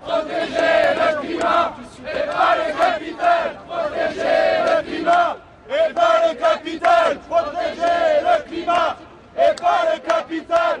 protéger le climat, et pas le capital, protéger le climat, et pas le capital, protéger le climat, et pas le capital.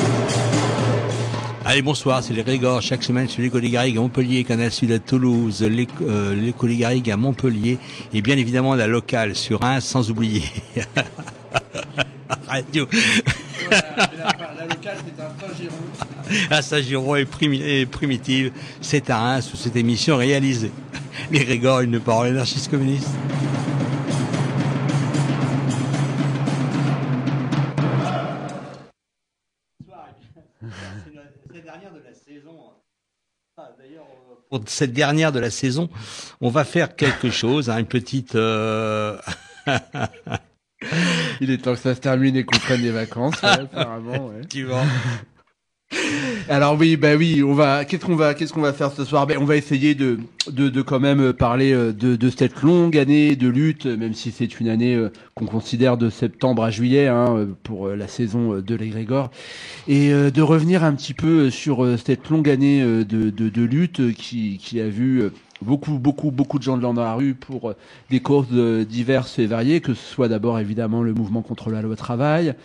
Allez, bonsoir, c'est les Grégor, chaque semaine sur l'école des Garrigues à Montpellier, Canal Sud à Toulouse, l'éco- euh, l'école des Garrigues à Montpellier, et bien évidemment la locale sur Reims, sans oublier. Radio. La locale, c'est un Saint-Giron. À Saint-Giron Primi- et Primitive, c'est à Reims où cette émission est réalisée. Les Grégor, une parole anarchiste communiste. Pour cette dernière de la saison, on va faire quelque chose, hein, une petite... euh, Il est temps que ça se termine et qu'on prenne des vacances, ouais, apparemment. Ouais. tu vois. Alors oui, bah oui, on va. Qu'est-ce qu'on va, qu'est-ce qu'on va faire ce soir? Ben, on va essayer de, de, de quand même parler euh, de, de cette longue année de lutte, même si c'est une année euh, qu'on considère de septembre à juillet hein, euh, pour euh, la saison euh, de l'Egrégor, et euh, de revenir un petit peu sur euh, cette longue année euh, de, de, de lutte euh, qui, qui a vu euh, beaucoup, beaucoup, beaucoup de gens dans la rue pour euh, des causes euh, diverses et variées, que ce soit d'abord évidemment le mouvement contre la loi travail,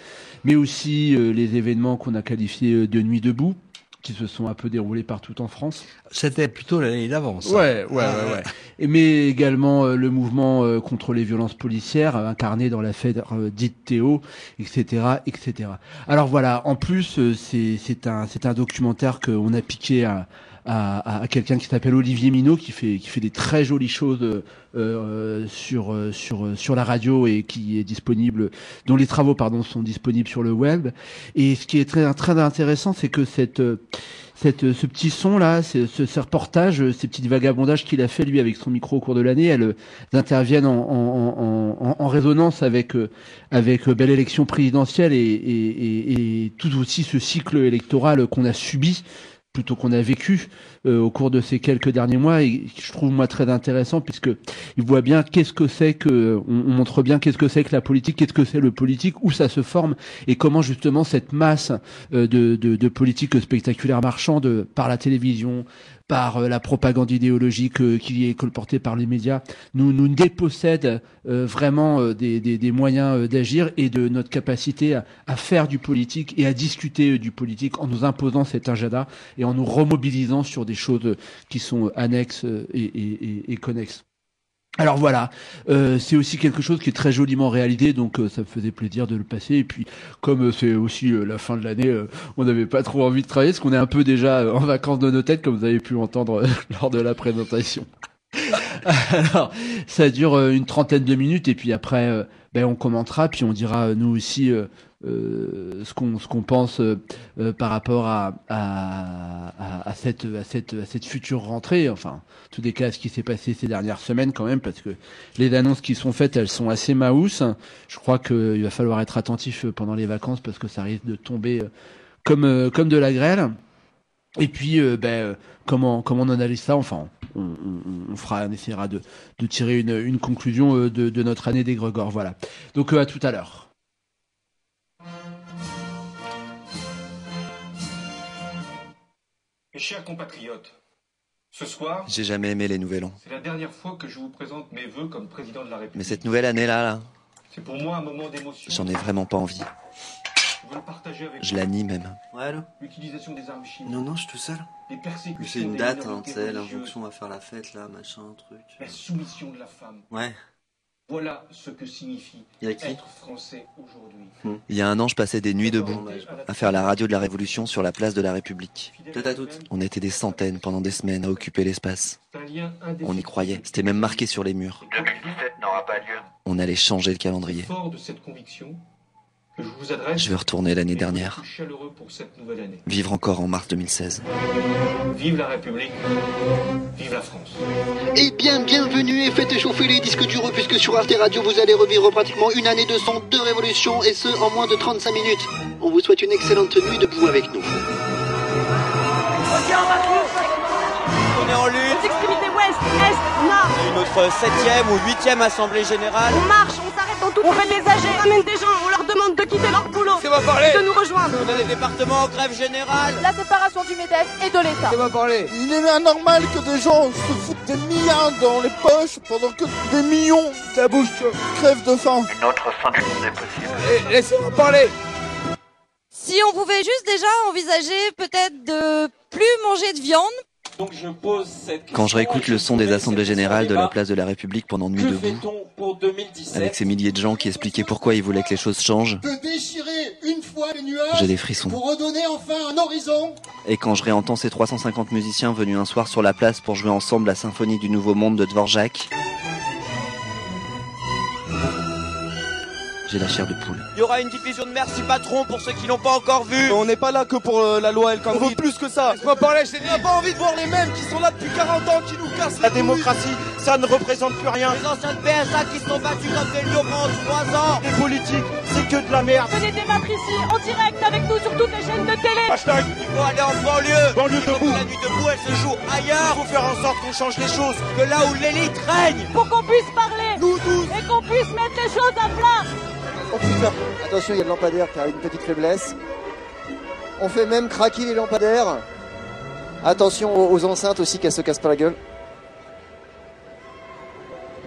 mais aussi euh, les événements qu'on a qualifiés euh, de nuit debout, qui se sont un peu déroulés partout en France. C'était plutôt l'année d'avant. ça. Ouais, ouais, Ah, ouais, ouais. Et mais également euh, le mouvement euh, contre les violences policières, euh, incarné dans la fête dite Théo, etc., etc. Alors voilà, en plus, euh, c'est c'est un c'est un documentaire qu'on a piqué à à, à quelqu'un qui s'appelle Olivier Minot qui fait qui fait des très jolies choses euh, euh, sur euh, sur euh, sur la radio et qui est disponible dont les travaux pardon sont disponibles sur le web. Et ce qui est très très intéressant c'est que cette cette, ce petit son là, ce, ce, reportage, ces petits vagabondages qu'il a fait lui avec son micro au cours de l'année, elles interviennent en, en, en, en, résonance avec avec belle élection présidentielle et, et, et tout aussi ce cycle électoral qu'on a subi plutôt qu'on a vécu euh, au cours de ces quelques derniers mois et je trouve moi très intéressant puisque il voit bien qu'est-ce que c'est que on, on montre bien qu'est-ce que c'est que la politique, qu'est-ce que c'est le politique, où ça se forme et comment justement cette masse euh, de, de, de politique spectaculaire marchande euh, par la télévision, par euh, la propagande idéologique euh, qui est colportée par les médias, nous nous dépossède euh, vraiment euh, des, des, des moyens euh, d'agir et de notre capacité à, à faire du politique et à discuter euh, du politique en nous imposant cet agenda et en nous remobilisant sur des choses qui sont annexes et, connexes. Alors voilà, euh, c'est aussi quelque chose qui est très joliment réalisé, donc euh, ça me faisait plaisir de le passer. Et puis, comme euh, c'est aussi la fin de l'année, on n'avait pas trop envie de travailler, parce qu'on est un peu déjà en vacances de nos têtes, comme vous avez pu entendre lors de la présentation. Alors, ça dure une trentaine de minutes, et puis après, ben, on commentera, puis on dira nous aussi euh, euh, ce qu'on ce qu'on pense euh, euh, par rapport à, à, à, cette à cette à cette future rentrée. Enfin, en tous les cas, ce qui s'est passé ces dernières semaines quand même, parce que les annonces qui sont faites, elles sont assez maous. Je crois qu'il va falloir être attentif euh, pendant les vacances parce que ça risque de tomber euh, comme euh, comme de la grêle. Et puis, euh, ben, euh, comment comment on analyse ça? Enfin, on, on, on fera, on essaiera de, de tirer une, une conclusion euh, de, de notre année des Gregor. Voilà. Donc euh, à tout à l'heure. Mes chers compatriotes, ce soir, J'ai jamais aimé les nouvel an. c'est la dernière fois que je vous présente mes vœux comme président de la République. Mais cette nouvelle année-là, là, C'est pour moi un moment d'émotion. j'en ai vraiment pas envie. Je veux le partager avec Je vous. la nie même. Ouais, allô L'utilisation des armes chimiques. Non, non, je suis tout seul. Les persécutions C'est une date, hein, tu sais, l'injonction à faire la fête, là, machin, truc. La soumission de la femme. Ouais. Voilà ce que signifie Y a qui être français aujourd'hui. Il y a un an, je passais des nuits debout à faire la radio de la Révolution sur la place de la République. On était des centaines pendant des semaines à occuper l'espace. On y croyait. C'était même marqué sur les murs. 2017 n'aura pas lieu. On allait changer le calendrier. Fort de cette conviction que je vous adresse. Je vais retourner l'année dernière. plus chaleureux pour cette nouvelle année. Vivre encore en mars 2016. Vive la République, vive la France. Eh bien, bienvenue et faites chauffer les disques durs puisque sur Arte Radio vous allez revivre pratiquement une année de son de révolution et ce en moins de 35 minutes. On vous souhaite une excellente nuit debout avec nous. On est en lutte, extrémités ouest, est, nord. c'est notre septième ou huitième assemblée générale. On marche, on s'arrête dans tout. On fait des AG, on ramène des gens, de quitter leur boulot. Parler Et de nous rejoindre. On a des départements en grève générale. La séparation du MEDEF et de l'État. Parler Il est anormal que des gens se foutent des milliards dans les poches pendant que des millions de la bouche crèvent de faim. Une autre fin du monde est possible. Laissez-moi parler Si on pouvait juste déjà envisager peut-être de plus manger de viande. Donc je pose cette Quand je réécoute le son des assemblées générales de la place de la République pendant Nuit debout, fait-on pour 2017 avec ces milliers de gens qui expliquaient pourquoi ils voulaient que les choses changent, j'ai des frissons. pour redonner enfin un horizon. Et quand je réentends ces 350 musiciens venus un soir sur la place pour jouer ensemble la symphonie du Nouveau Monde de Dvorak, j'ai la chair de poule. Il y aura une diffusion de merci patron pour ceux qui l'ont pas encore vu. On n'est pas là que pour euh, la loi El Khomri. On veut plus que ça. Laisse-moi parler, je t'ai dit. On n'a pas envie de voir les mêmes qui sont là depuis 40 ans, qui nous cassent la démocratie. Ça ne représente plus rien. Les anciens de PSA qui se sont battus comme des lions pendant 3 ans. Les politiques, c'est que de la merde. Venez débattre ici, en direct avec nous sur toutes les chaînes de télé. Hashtag. Il faut aller en banlieue. Banlieue debout. La nuit debout, elle se joue ailleurs. Il faut faire en sorte qu'on change les choses. Que là où l'élite règne. Pour qu'on puisse parler. Nous tous. Et qu'on puisse mettre les choses à plat. Oh putain, attention, il y a le lampadaire qui a une petite faiblesse. On fait même craquer les lampadaires. Attention aux, aux enceintes aussi qu'elles se cassent pas la gueule.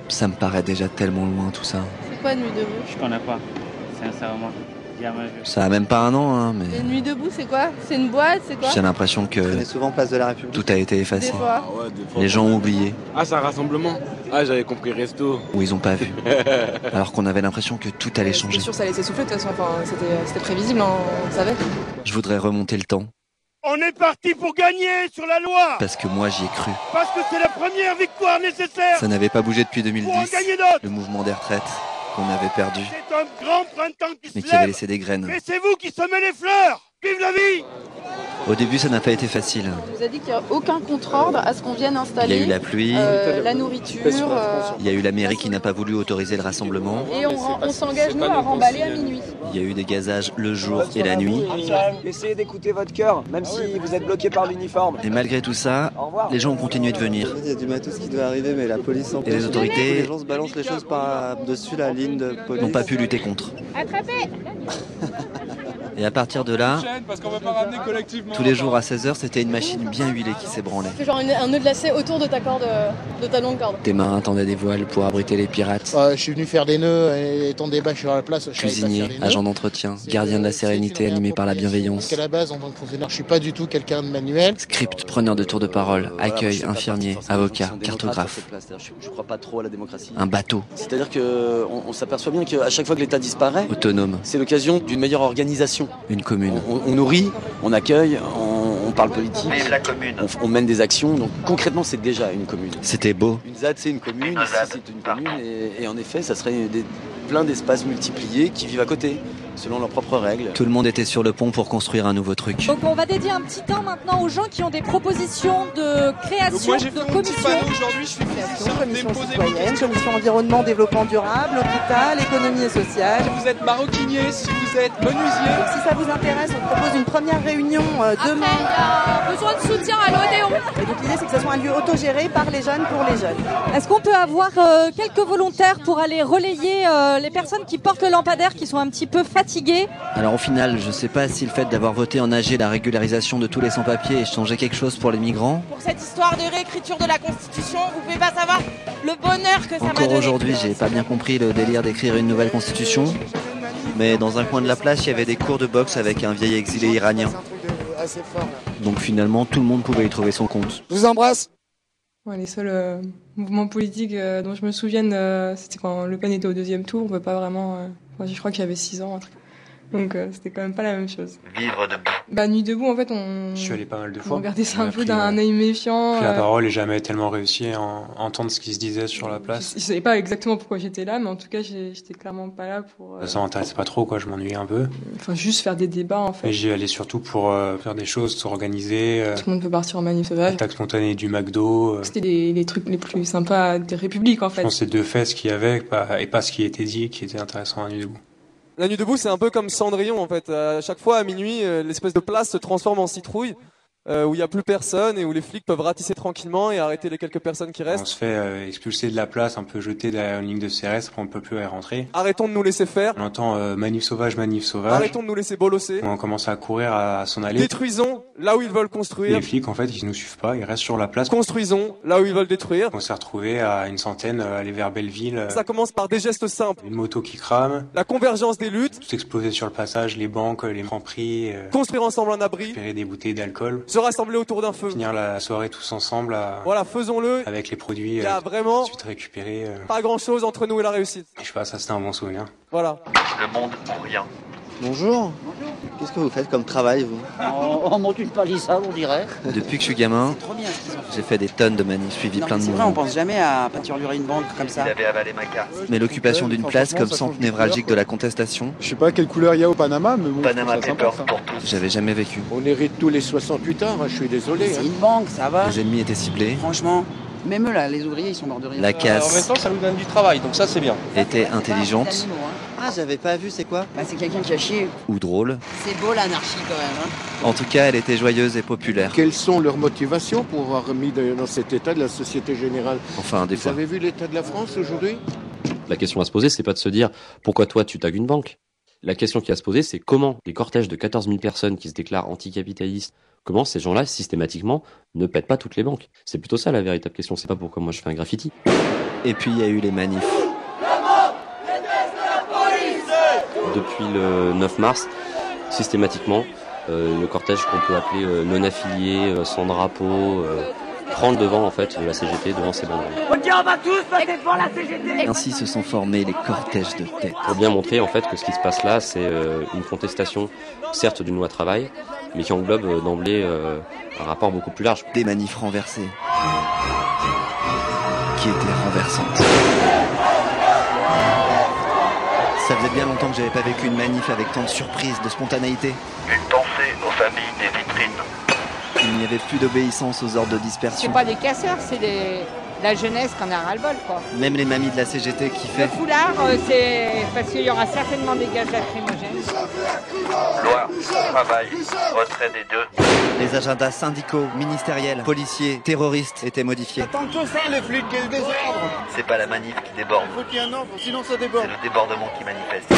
Ça me paraît déjà tellement loin tout ça. C'est quoi Nuit debout? Je connais pas, sincèrement. Ça a même pas un an, hein, mais Nuit debout, c'est quoi? C'est une boîte, c'est quoi? J'ai l'impression que souvent place de la République. tout a été effacé. fois. Les gens ont oublié, Ah, c'est un rassemblement Ah, j'avais compris resto. ou ils ont pas vu. Alors qu'on avait l'impression que tout allait changer. sûr, ça allait s'essouffler de toute façon? Enfin, c'était prévisible, on savait. Je voudrais remonter le temps, On est parti pour gagner sur la loi parce que moi j'y ai cru. Parce que c'est la première victoire nécessaire Ça n'avait pas bougé depuis 2010, pour en gagner d'autres le mouvement des retraites qu'on avait perdu, C'est un grand printemps qui mais qui avait laissé des graines. Mais c'est vous qui semez les fleurs Vive la vie Au début, ça n'a pas été facile. On nous a dit qu'il n'y a aucun contre-ordre à ce qu'on vienne Il y installer. a eu la pluie, euh, la nourriture. euh, il y a eu la mairie qui n'a pas voulu autoriser le rassemblement, et on, s'engage, nous, à remballer à minuit. il y a eu des gazages le jour et la nuit. Essayez d'écouter votre cœur, même si vous êtes bloqué par l'uniforme. Et malgré tout ça, les gens ont continué de venir. Il y a du matos qui doit arriver, mais la police en Et les autorités gens se balancent les choses par-dessus la ligne de police. n'ont pas pu lutter contre. Attrapez Et à partir de là, qu'on tous les jours à 16h, c'était une machine bien huilée qui s'ébranlait. Fais genre un nœud de lacet autour de ta corde, euh, de ta longue corde. Tes marins tendaient des voiles pour abriter les pirates. je suis venu faire des nœuds et étendre des bâches sur la place. Nœuds. agents d'entretien, gardiens de la sérénité animés par la bienveillance. Parce qu'à la base, en tant que fonctionnaire, je suis pas du tout quelqu'un de manuel. Script, preneur de tour de parole, accueil, infirmier, avocat, cartographe. Je crois pas trop à la démocratie. Un bateau, C'est-à-dire que on, on s'aperçoit bien qu'à chaque fois que l'État disparaît, autonome, c'est l'occasion d'une meilleure organisation. Une commune. On, on nourrit, on accueille, on, on parle politique, Vive la commune. on, on mène des actions. Donc concrètement, c'est déjà une commune. C'était beau. Une ZAD, c'est une commune, Une ici, ZAD, c'est une commune, et, et en effet, ça serait des- plein d'espaces multipliés qui vivent à côté, selon leurs propres règles. Tout le monde était sur le pont pour construire un nouveau truc. Donc on va dédier un petit temps maintenant aux gens qui ont des propositions de création de commissions. aujourd'hui, je suis Création, commission citoyenne, commission environnement, développement durable, hôpital, économie et sociale. vous êtes maroquinier, si vous êtes menuisier. Donc si ça vous intéresse, on propose une première réunion euh, demain. il y a besoin de soutien à l'Odéon. Et donc l'idée c'est que ce soit un lieu autogéré par les jeunes pour les jeunes. Est-ce qu'on peut avoir euh, quelques volontaires pour aller relayer euh, les personnes qui portent le lampadaire, qui sont un petit peu fatiguées Alors au final, je sais pas si le fait d'avoir voté en AG la régularisation de tous les sans-papiers ait changé quelque chose pour les migrants. Pour cette histoire de réécriture de la Constitution, vous pouvez pas savoir le bonheur que ça m'a Encore aujourd'hui, j'ai pas bien compris le délire d'écrire une nouvelle constitution. Mais dans un coin de la place, il y avait des cours de boxe avec un vieil exilé iranien. Donc finalement, tout le monde pouvait y trouver son compte. Je vous embrasse. Ouais, les seuls euh, mouvements politiques euh, dont je me souvienne, euh, c'était quand Le Pen était au deuxième tour. On peut pas vraiment. euh, enfin, je crois qu'il y avait 6 ans. un truc. Donc euh, c'était quand même pas la même chose. Vivre debout. Bah Nuit debout, en fait, on. Je suis allé pas mal de on fois. regardait ça On un a peu d'un euh, œil méfiant. pris la euh, parole et jamais tellement réussi à en- entendre ce qui se disait sur la place. Je savais pas exactement pourquoi j'étais là, mais en tout cas, j'étais clairement pas là pour. euh, Ça m'intéressait pas trop, quoi. Je m'ennuyais un peu. Enfin, juste faire des débats, en fait. Et j'y allais surtout pour euh, faire des choses, s'organiser. Euh, Tout le monde peut partir en manif sauvage. Attaque spontanée du McDo. euh, C'était les, les trucs les plus sympas des républiques, en je fait. pense que c'est deux faits ce qu'il y avait pas- et pas ce qui était dit qui était intéressant à Nuit debout. La nuit debout, c'est un peu comme Cendrillon en fait. À chaque fois à minuit, euh, l'espèce de place se transforme en citrouille. Euh, où il n'y a plus personne et où les flics peuvent ratisser tranquillement et arrêter les quelques personnes qui On restent. se fait euh, expulser de la place, un peu jeté derrière une ligne de CRS, on peut plus y rentrer. Arrêtons de nous laisser faire. On entend euh, manif sauvage, manif sauvage. Arrêtons de nous laisser bolosser. On commence à courir à, à s'en aller. Détruisons là où ils veulent construire. Les flics, en fait, ils nous suivent pas, ils restent sur la place. Construisons là où ils veulent détruire. On s'est retrouvé à une centaine, euh, aller vers Belleville. euh, Ça commence par des gestes simples. Une moto qui crame. La convergence des luttes. Tout exploser sur le passage, les banques, les grands prix. euh, Construire ensemble un abri. récupérer des bouteilles d'alcool. Se rassembler autour d'un feu. Finir la soirée tous ensemble à- Voilà, faisons-le. avec les produits Il y a euh, vraiment récupérés. euh, pas grand chose entre nous et la réussite. je sais pas, ça c'était un bon souvenir. Voilà. Le monde pour rien. Bonjour. Qu'est-ce que vous faites comme travail, vous On, on monte une palissade, on dirait. Depuis que je suis gamin, j'ai fait des tonnes de manifs, suivi Non, plein de vrai, on pense jamais à peinturer une banque comme ça. Il avait avalé ma carte. Mais l'occupation d'une place comme centre névralgique de la contestation, Je sais pas quelle couleur il y a au Panama, mais bon, Panama ça. pour tous. j'avais jamais vécu. On hérite tous les 68 heures, hein, je suis désolé. C'est une banque, ça va. Les ennemis étaient ciblés, Franchement, même eux là, les ouvriers, ils sont morts de rire. la casse ça nous donne du travail, donc ça c'est bien. était intelligente hein. Ah, j'avais pas vu, c'est quoi Bah, c'est quelqu'un qui a chié. ou drôle. C'est beau l'anarchie quand même. Hein. En tout cas, elle était joyeuse et populaire. Quelles sont leurs motivations pour avoir remis dans cet état de la Société Générale? Enfin, des Vous fois. avez vu l'état de la France aujourd'hui? La question à se poser, c'est pas de se dire pourquoi toi tu tagues une banque? La question qui a à se poser, c'est comment des cortèges de 14 000 personnes qui se déclarent anticapitalistes, comment ces gens-là, systématiquement, ne pètent pas toutes les banques? C'est plutôt ça la véritable question. C'est pas pourquoi moi je fais un graffiti. Et puis il y a eu les manifs. Depuis le 9 mars, systématiquement, euh, le cortège qu'on peut appeler euh, non affilié, euh, sans drapeau, euh, prend le devant en fait de la CGT devant ses banderoles. On dit on va tous passer devant la CGT. Ainsi se sont formés les cortèges de tête. Pour bien montrer en fait que ce qui se passe là, c'est euh, une contestation, certes d'une loi travail, mais qui englobe euh, d'emblée euh, un rapport beaucoup plus large. Des manifs renversés. Qui étaient renversantes. Ça faisait bien longtemps que j'avais pas vécu une manif avec tant de surprises, de spontanéité. Une pensée aux familles des vitrines. Il n'y avait plus d'obéissance aux ordres de dispersion. C'est pas des casseurs, c'est des... la jeunesse qu'on a ras-le-bol, quoi. Même les mamies de la CGT qui Le fait. foulard, euh, c'est parce qu'il y aura certainement des gaz lacrymogènes. Loi, travail, retrait des deux. Les agendas syndicaux, ministériels, policiers, terroristes étaient modifiés. Tant que ça, les flics, quel désordre C'est pas la manif qui déborde. Faut qu'il y ait un ordre, sinon ça C'est déborde. le débordement qui manifeste.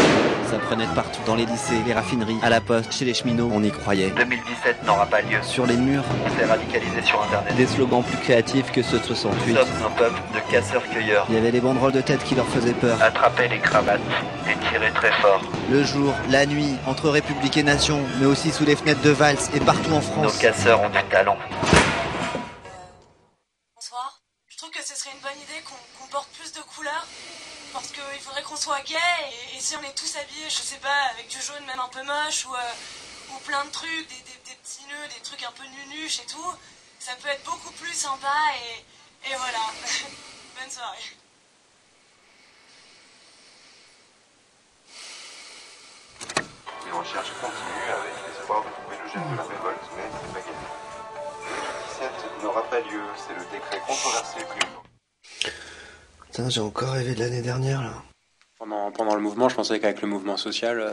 Ça prenait de partout, dans les lycées, les raffineries, à la poste, chez les cheminots, on y croyait. 2017 n'aura pas lieu. Sur les murs, On s'est radicalisé sur Internet. des slogans plus créatifs que ceux de Nous 68. sommes un peuple de casseurs-cueilleurs. Il y avait les banderoles de tête qui leur faisaient peur. Attrapez les cravates et tirez très fort. Le jour, la nuit, entre République et Nation, mais aussi sous les fenêtres de Valls et partout en Nos France. casseurs ont du talent. Bonsoir. Je trouve que ce serait une bonne idée qu'on qu'on porte plus de couleurs. Parce qu'il faudrait qu'on soit gay et, et si on est tous habillés, je sais pas, avec du jaune même un peu moche ou, euh, ou plein de trucs, des, des- des petits nœuds, des trucs un peu nunuches et tout, ça peut être beaucoup plus sympa et, et voilà. bonne soirée. Les recherches continuent avec l'espoir de trouver le gène de la révolte, mais c'est pas gagné. Le 17 n'aura pas lieu, c'est le décret controversé pris Putain, j'ai encore rêvé de l'année dernière là. Pendant, pendant le mouvement, je pensais qu'avec le mouvement social, euh,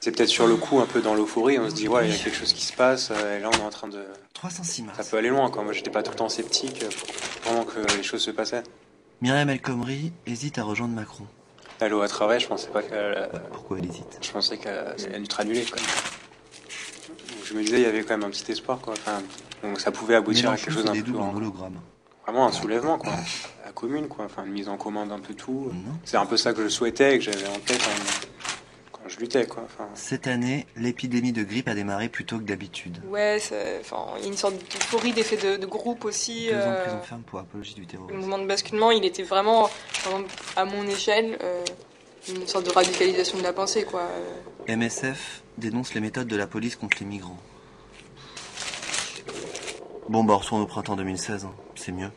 c'est peut-être sur le coup, un peu dans l'euphorie, on se dit, ouais, il y a quelque chose qui se passe, euh, et là on est en train de. 306 mars. Ça peut aller loin, quoi. Moi j'étais pas tout le temps sceptique euh, pendant que les choses se passaient. Myriam El Khomri hésite à rejoindre Macron. La loi à travail, je pensais pas qu'elle. Pourquoi elle hésite? Je pensais qu'elle allait être annulée, quoi. Je me disais, il y avait quand même un petit espoir, quoi. Enfin, donc ça pouvait aboutir à quelque chose d'un peu grand. hologramme. Vraiment un soulèvement, quoi. Commune, quoi. Enfin, une mise en commun d'un peu tout. C'est un peu ça que je souhaitais et que j'avais en tête quand, je luttais quoi. Enfin, Cette année, l'épidémie de grippe a démarré plus tôt que d'habitude. Ouais, enfin, il y a une sorte d'euphorie d'effet de, de groupe aussi. Deux ans de euh, prison ferme pour apologie du terrorisme. le mouvement de basculement, il était vraiment, à mon échelle, euh, une sorte de radicalisation de la pensée, quoi. Euh, MSF dénonce les méthodes de la police contre les migrants. Bon, bah, on retourne au printemps 2016, hein. c'est mieux.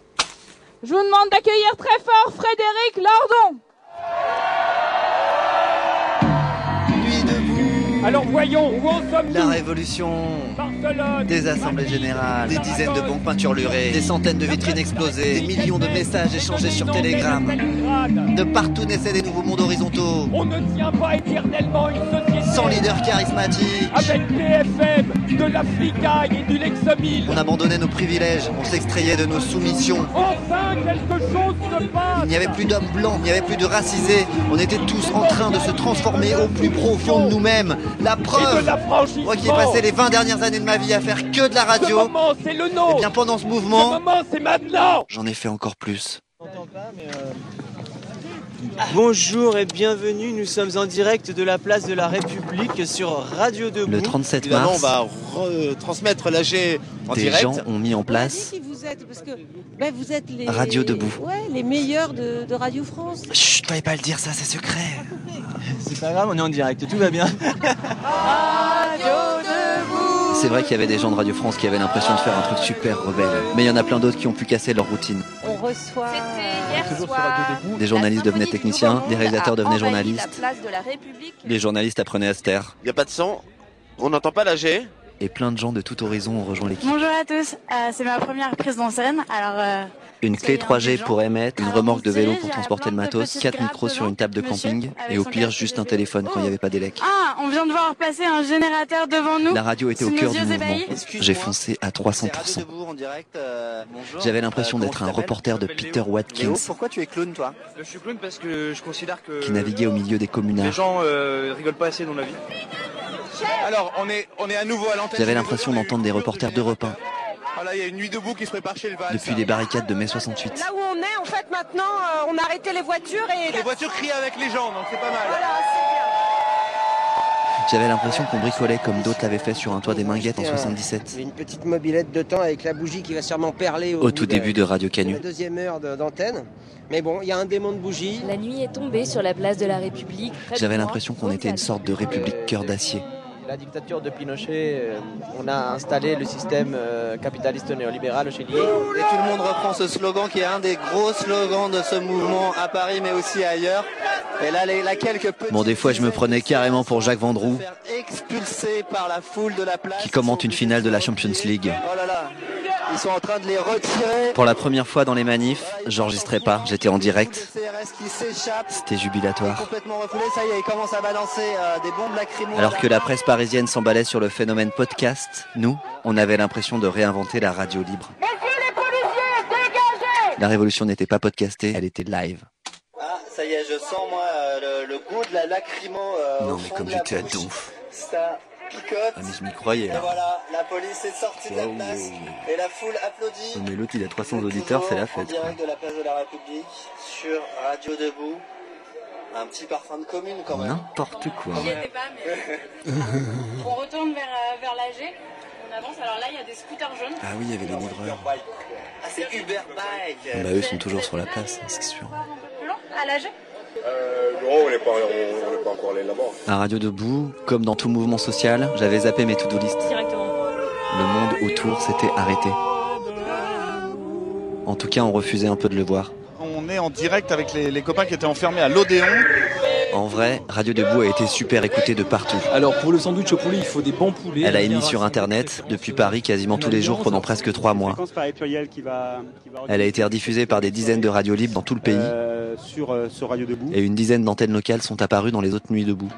Je vous demande d'accueillir très fort Frédéric Lordon. Alors voyons, où en sommes-nous? La révolution, des assemblées générales, des dizaines de banques peinturlurées, des centaines de vitrines explosées, des millions de messages échangés sur Telegram. De partout naissaient des nouveaux mondes horizontaux. On ne tient pas éternellement une société Sans leader charismatique. avec BFM, de la et du Lexomil. On abandonnait nos privilèges, on s'extrayait de nos soumissions. Enfin, quelque chose se passe Il n'y avait plus d'hommes blancs, il n'y avait plus de racisés. On était tous en train de se transformer au plus profond de nous-mêmes. La Et de preuve. Moi qui ai passé les 20 dernières années de ma vie à faire que de la Ce radio, moment, c'est le nôtre. et bien pendant ce Ce mouvement, moment, c'est maintenant. j'en ai fait encore plus. Bonjour et bienvenue, nous sommes en direct de la place de la République sur Radio Debout. Le 37 Évidemment, mars, on va retransmettre l'AG en des direct. gens ont mis en place Qui vous êtes Parce que ben, vous êtes les Radio Debout. Ouais, les meilleurs de, de Radio France. Chut, fallait pas le dire, ça c'est secret. C'est pas grave, on est en direct, tout va bien. C'est vrai qu'il y avait des gens de Radio France qui avaient l'impression de faire un truc super rebelle. Mais il y en a plein d'autres qui ont pu casser leur routine. On reçoit. hier soir. Des journalistes devenaient techniciens, des réalisateurs devenaient journalistes. place de la République. Les journalistes apprenaient à se taire. Il a pas de son, on n'entend pas l'AG. Et plein de gens de tout horizon ont rejoint l'équipe. Bonjour à tous, Euh, c'est ma première prise en scène. Alors, euh, Une clé 3G pour émettre, une remorque de vélo pour transporter le matos, quatre micros sur une table de camping, et au pire juste un téléphone quand il n'y avait pas d'élec. ah, on vient de voir passer un générateur devant nous. La radio était au cœur du mouvement. J'ai foncé à 300%. J'avais l'impression d'être un reporter de Peter Watkins pourquoi tu es clown toi Je suis clown parce que je considère que qui naviguait au milieu des les communards. gens euh, rigolent pas assez dans la vie. Alors, on est, on est à nouveau à l'antenne. J'avais l'impression d'entendre des reporters d'Europe 1 Voilà, il y a une nuit debout qui se prépare chez le Val. depuis les barricades de mai 68. Là où on est, en fait, maintenant, euh, on a arrêté les voitures et. Les voitures crient avec les gens, donc c'est pas mal. Voilà. J'avais l'impression qu'on bricolait comme d'autres l'avaient fait sur un toit des Minguettes en 77. Une petite mobilette de temps avec la bougie qui va sûrement perler Au tout début de Radio la Canu. deuxième heure de- d'antenne. Mais bon, il y a un démon de bougie. La nuit est tombée sur la place de la République. de J'avais l'impression qu'on était une sorte de république cœur d'acier. La dictature de Pinochet, euh, on a installé le système euh, capitaliste néolibéral au Chili. Et tout le monde reprend ce slogan qui est un des gros slogans de ce mouvement à Paris mais aussi ailleurs. Et là, les, là quelques petits Bon, des fois, je me prenais carrément pour Jacques Vendroux, expulsés par la foule de la place. qui commente une finale de la Champions League. Oh là là, ils sont en train de les retirer. Pour la première fois dans les manifs, j'enregistrais pas, j'étais en direct. C'était jubilatoire. Euh. Alors que la presse parisienne s'emballait sur le phénomène podcast, nous, on avait l'impression de réinventer la radio libre. La révolution n'était pas podcastée, elle était live. Ah, ça y est, je sens moi euh, le, le goût de la lacrymo. euh, Non, mais comme j'étais à donf. Ça picote. Ah, mais je m'y croyais, Et là. voilà, la police est sortie de la Wow. place et la foule applaudit. Mais l'autre, il a 300 auditeurs, c'est la En fête. quoi. direct de la place de la République sur Radio Debout. Un petit parfum de commune quand même. N'importe quoi. J'y étais pas, mais on retourne vers, euh, vers l'AG. On avance. Alors là, il y a des scooters jaunes. Ah oui, il y avait les livreurs. Ah, c'est Uber Bike. Ah bah, eux sont toujours sur la place, c'est sûr. Plus loin, à l'AG Euh, non, on n'est pas, on, on n'est pas encore allé là-bas. À Radio Debout, comme dans tout mouvement social, j'avais zappé mes to-do list. Directement. Le monde autour s'était arrêté. En tout cas, on refusait un peu de le voir. Est en direct avec les, les copains qui étaient enfermés à l'Odéon. En vrai, Radio Debout a été super écouté de partout. Alors pour le sandwich au poulet, il faut des bons poulets. Elle a émis sur Internet, depuis Paris, quasiment tous les jours pendant presque trois mois. Elle a été rediffusée par des dizaines de radios libres dans tout le pays. euh, euh, sur Radio Debout. Et une dizaine d'antennes locales sont apparues dans les autres nuits debout.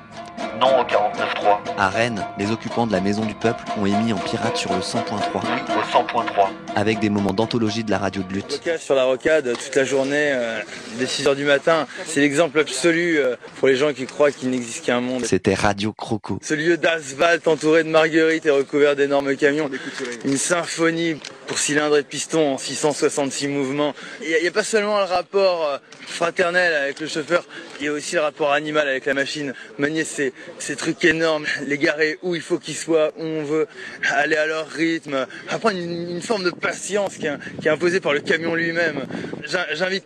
Non au 49.3. À Rennes, les occupants de la Maison du Peuple ont émis en pirate sur le 100.3. Au 100.3. Avec des moments d'anthologie de la radio de lutte. Sur la rocade toute la journée, euh, dès 6h du matin. C'est l'exemple absolu euh, pour les gens qui croient qu'il n'existe qu'un monde. C'était Radio Croco. Ce lieu d'asphalte entouré de marguerites et recouvert d'énormes camions. Une symphonie pour cylindre et piston en 666 mouvements. Il n'y a, pas seulement le rapport euh, fraternel avec le chauffeur, il y a aussi le rapport animal avec la machine. Manier ces, ces trucs énormes, les garer où il faut qu'ils soient, où on veut, aller à leur rythme, apprendre une, une forme de patience qui est, imposée par le camion lui-même. J'in- J'invite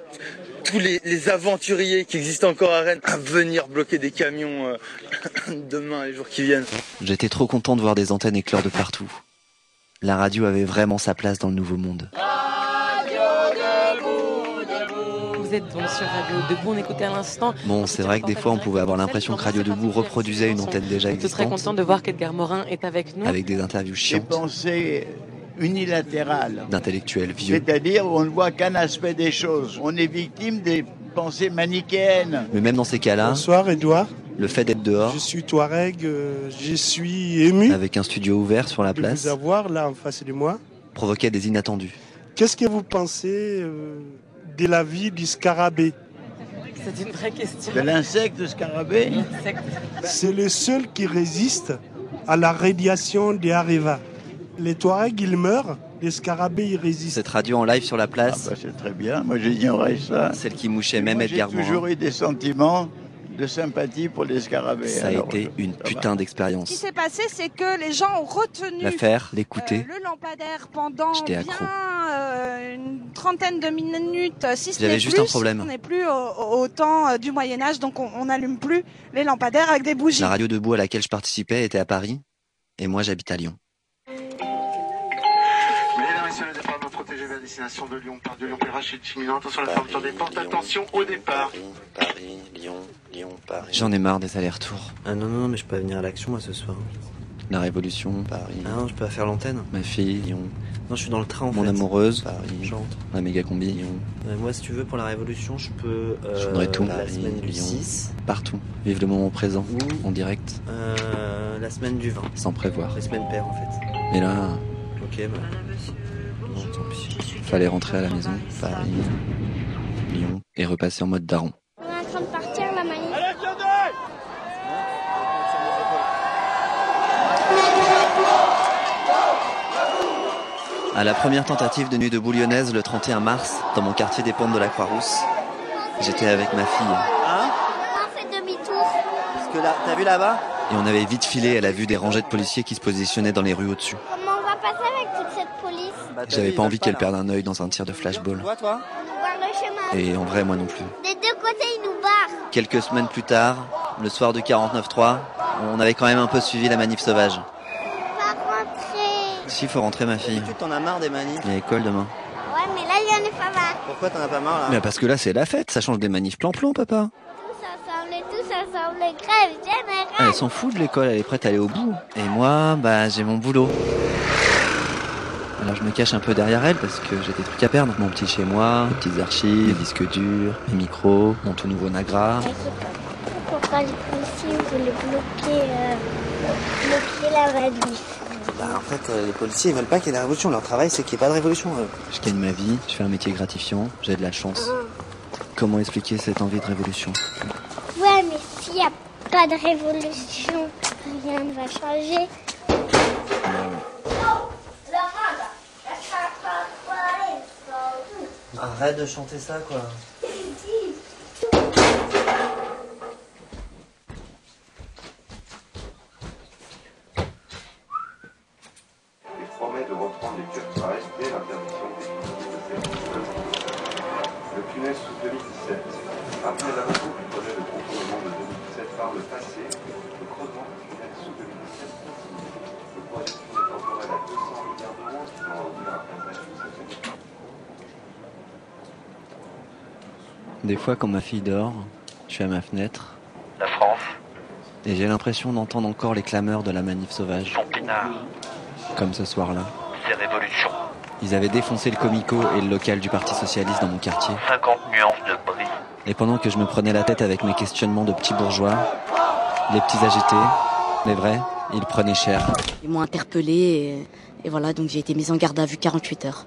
tous les, les aventuriers qui existent encore à Rennes à venir bloquer des camions euh, demain, les jours qui viennent. J'étais trop content de voir des antennes éclore de partout. La radio avait vraiment sa place dans le nouveau monde. Vous êtes donc sur Radio Debout, on écoutait à l'instant. Bon, c'est vrai que des fois on pouvait avoir l'impression que Radio Debout reproduisait une antenne déjà Je suis très existante content de voir qu'Edgar Morin est avec nous. avec des interviews Des chiantes pensées unilatérales. d'intellectuels vieux. C'est-à-dire on ne voit qu'un aspect des choses. On est victime des pensées manichéennes. Mais même dans ces cas-là, Bonsoir Edouard, le fait d'être dehors, je suis Touareg, euh, je suis ému avec un studio ouvert sur la de place, vous avoir là en face de moi. provoquait des inattendus. Qu'est-ce que vous pensez euh, de la vie du scarabée? C'est une vraie question. De l'insecte scarabée? C'est le seul qui résiste à la radiation des Areva. Les Touaregs, ils meurent, les scarabées, ils résistent. Cette radio en live sur la place, Ah bah, C'est très bien, moi j'ignorais ça. celle qui mouchait même J'ai Edgar Morin, toujours eu des sentiments de sympathie pour les scarabées. ça a Alors, été une putain Ce qui d'expérience. s'est passé, c'est que les gens ont retenu L'affaire, euh, l'écouter, le lampadaire pendant bien euh, une trentaine de minutes, si ce J'avais juste un plus. problème. On n'est plus au, au temps euh, du Moyen Âge, donc on on n'allume plus les lampadaires avec des bougies. la radio debout à laquelle je participais était à Paris, et moi j'habite à Lyon. Destination de Lyon par de Lyon Perrache est imminent. Attention à la fermeture des portes. Attention au départ. Paris, Lyon, Lyon, Paris. J'en ai marre des allers-retours. Ah non, non, mais je peux pas venir à l'action moi ce soir. La Révolution, Paris. Ah non, je peux pas faire l'antenne. Ma fille, Lyon. Non, je suis dans le train en Mon fait. amoureuse, Paris. Chante. la méga combi, Lyon. Ouais, moi, si tu veux, pour la Révolution, je peux. euh, Je voudrais tout. La Paris, semaine du Lyon. 6, Partout. Vive le moment présent, en direct, euh, la semaine du 20. sans prévoir. La semaine paire en fait. Et là, Ok, bah. Non, tant pis. Fallait rentrer à la maison, Paris, Lyon, et repasser en mode daron. On est en train de partir la manif. À la première tentative de nuit de bouillonnaise le 31 mars, dans mon quartier des Pentes de la Croix-Rousse, j'étais avec ma fille. Hein On fait demi-tour. Parce que là, t'as vu là-bas? Et on avait vite filé à la vue des rangées de policiers qui se positionnaient dans les rues au-dessus. Comment on va passer avec toute cette police Bah, J'avais pas envie qu'elle perde un œil dans un tir de flashball. Toi, toi On nous barre le chemin. Et en vrai, moi non plus. Des deux côtés, ils nous barrent. Quelques semaines plus tard, le soir du 49-3, on avait quand même un peu suivi la manif sauvage. Pas rentrer. Si, faut rentrer ma fille. Tu t'en as marre des manifs Il y a école demain. Ouais, mais là, il y en a pas marre. Pourquoi t'en as pas marre là Mais parce que là, c'est la fête, ça change des manifs plan-plan, papa. Tous ensemble, tous ensemble, grève générale. Elle s'en fout de l'école, elle est prête à aller au bout. Et moi, bah, j'ai mon boulot. Alors je me cache un peu derrière elle parce que j'ai des trucs à perdre. Mon petit chez moi, mes petites archives, mes disques durs, mes micros, mon tout nouveau Nagra. Pourquoi les policiers voulaient bloquer, euh, bloquer la manif Bah en fait, euh, les policiers ils veulent pas qu'il y ait de révolution. Leur travail c'est qu'il n'y ait pas de révolution. eux. Je gagne ma vie, je fais un métier gratifiant, j'ai de la chance. Comment expliquer cette envie de révolution? Ouais, mais s'il n'y a pas de révolution, rien ne va changer. Arrête de chanter ça quoi. Des fois, quand ma fille dort, je suis à ma fenêtre La France, et j'ai l'impression d'entendre encore les clameurs de la manif sauvage. son pinard, Comme ce soir-là. ses révolutions. Ils avaient défoncé le comico et le local du Parti Socialiste dans mon quartier. 50 nuances de bris. Et pendant que je me prenais la tête avec mes questionnements de petits bourgeois, les petits agités, les vrais, ils prenaient cher. Ils m'ont interpellé et, et voilà, donc j'ai été mise en garde à vue 48 heures.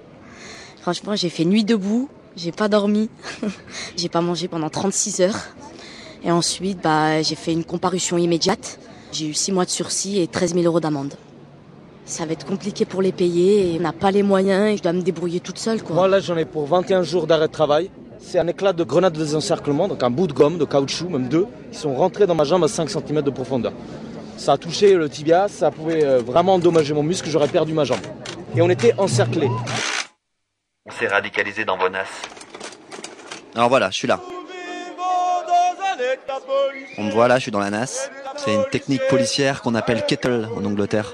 Franchement, j'ai fait nuit debout, j'ai pas dormi, j'ai pas mangé pendant 36 heures. Et ensuite, bah, j'ai fait une comparution immédiate. J'ai eu 6 mois de sursis et 13 000 euros d'amende. ça va être compliqué pour les payer on n'a pas les moyens et je dois me débrouiller toute seule quoi. Moi là j'en ai pour 21 jours d'arrêt de travail. C'est un éclat de grenade de désencerclement, donc un bout de gomme, de caoutchouc, même deux, qui sont rentrés dans ma jambe à 5 cm de profondeur. Ça a touché le tibia, ça pouvait euh, vraiment endommager mon muscle, j'aurais perdu ma jambe. Et on était encerclés. On s'est radicalisé dans Bonas. Alors voilà, je suis là. On me voit là, je suis dans la NAS. C'est une technique policière qu'on appelle kettle en Angleterre.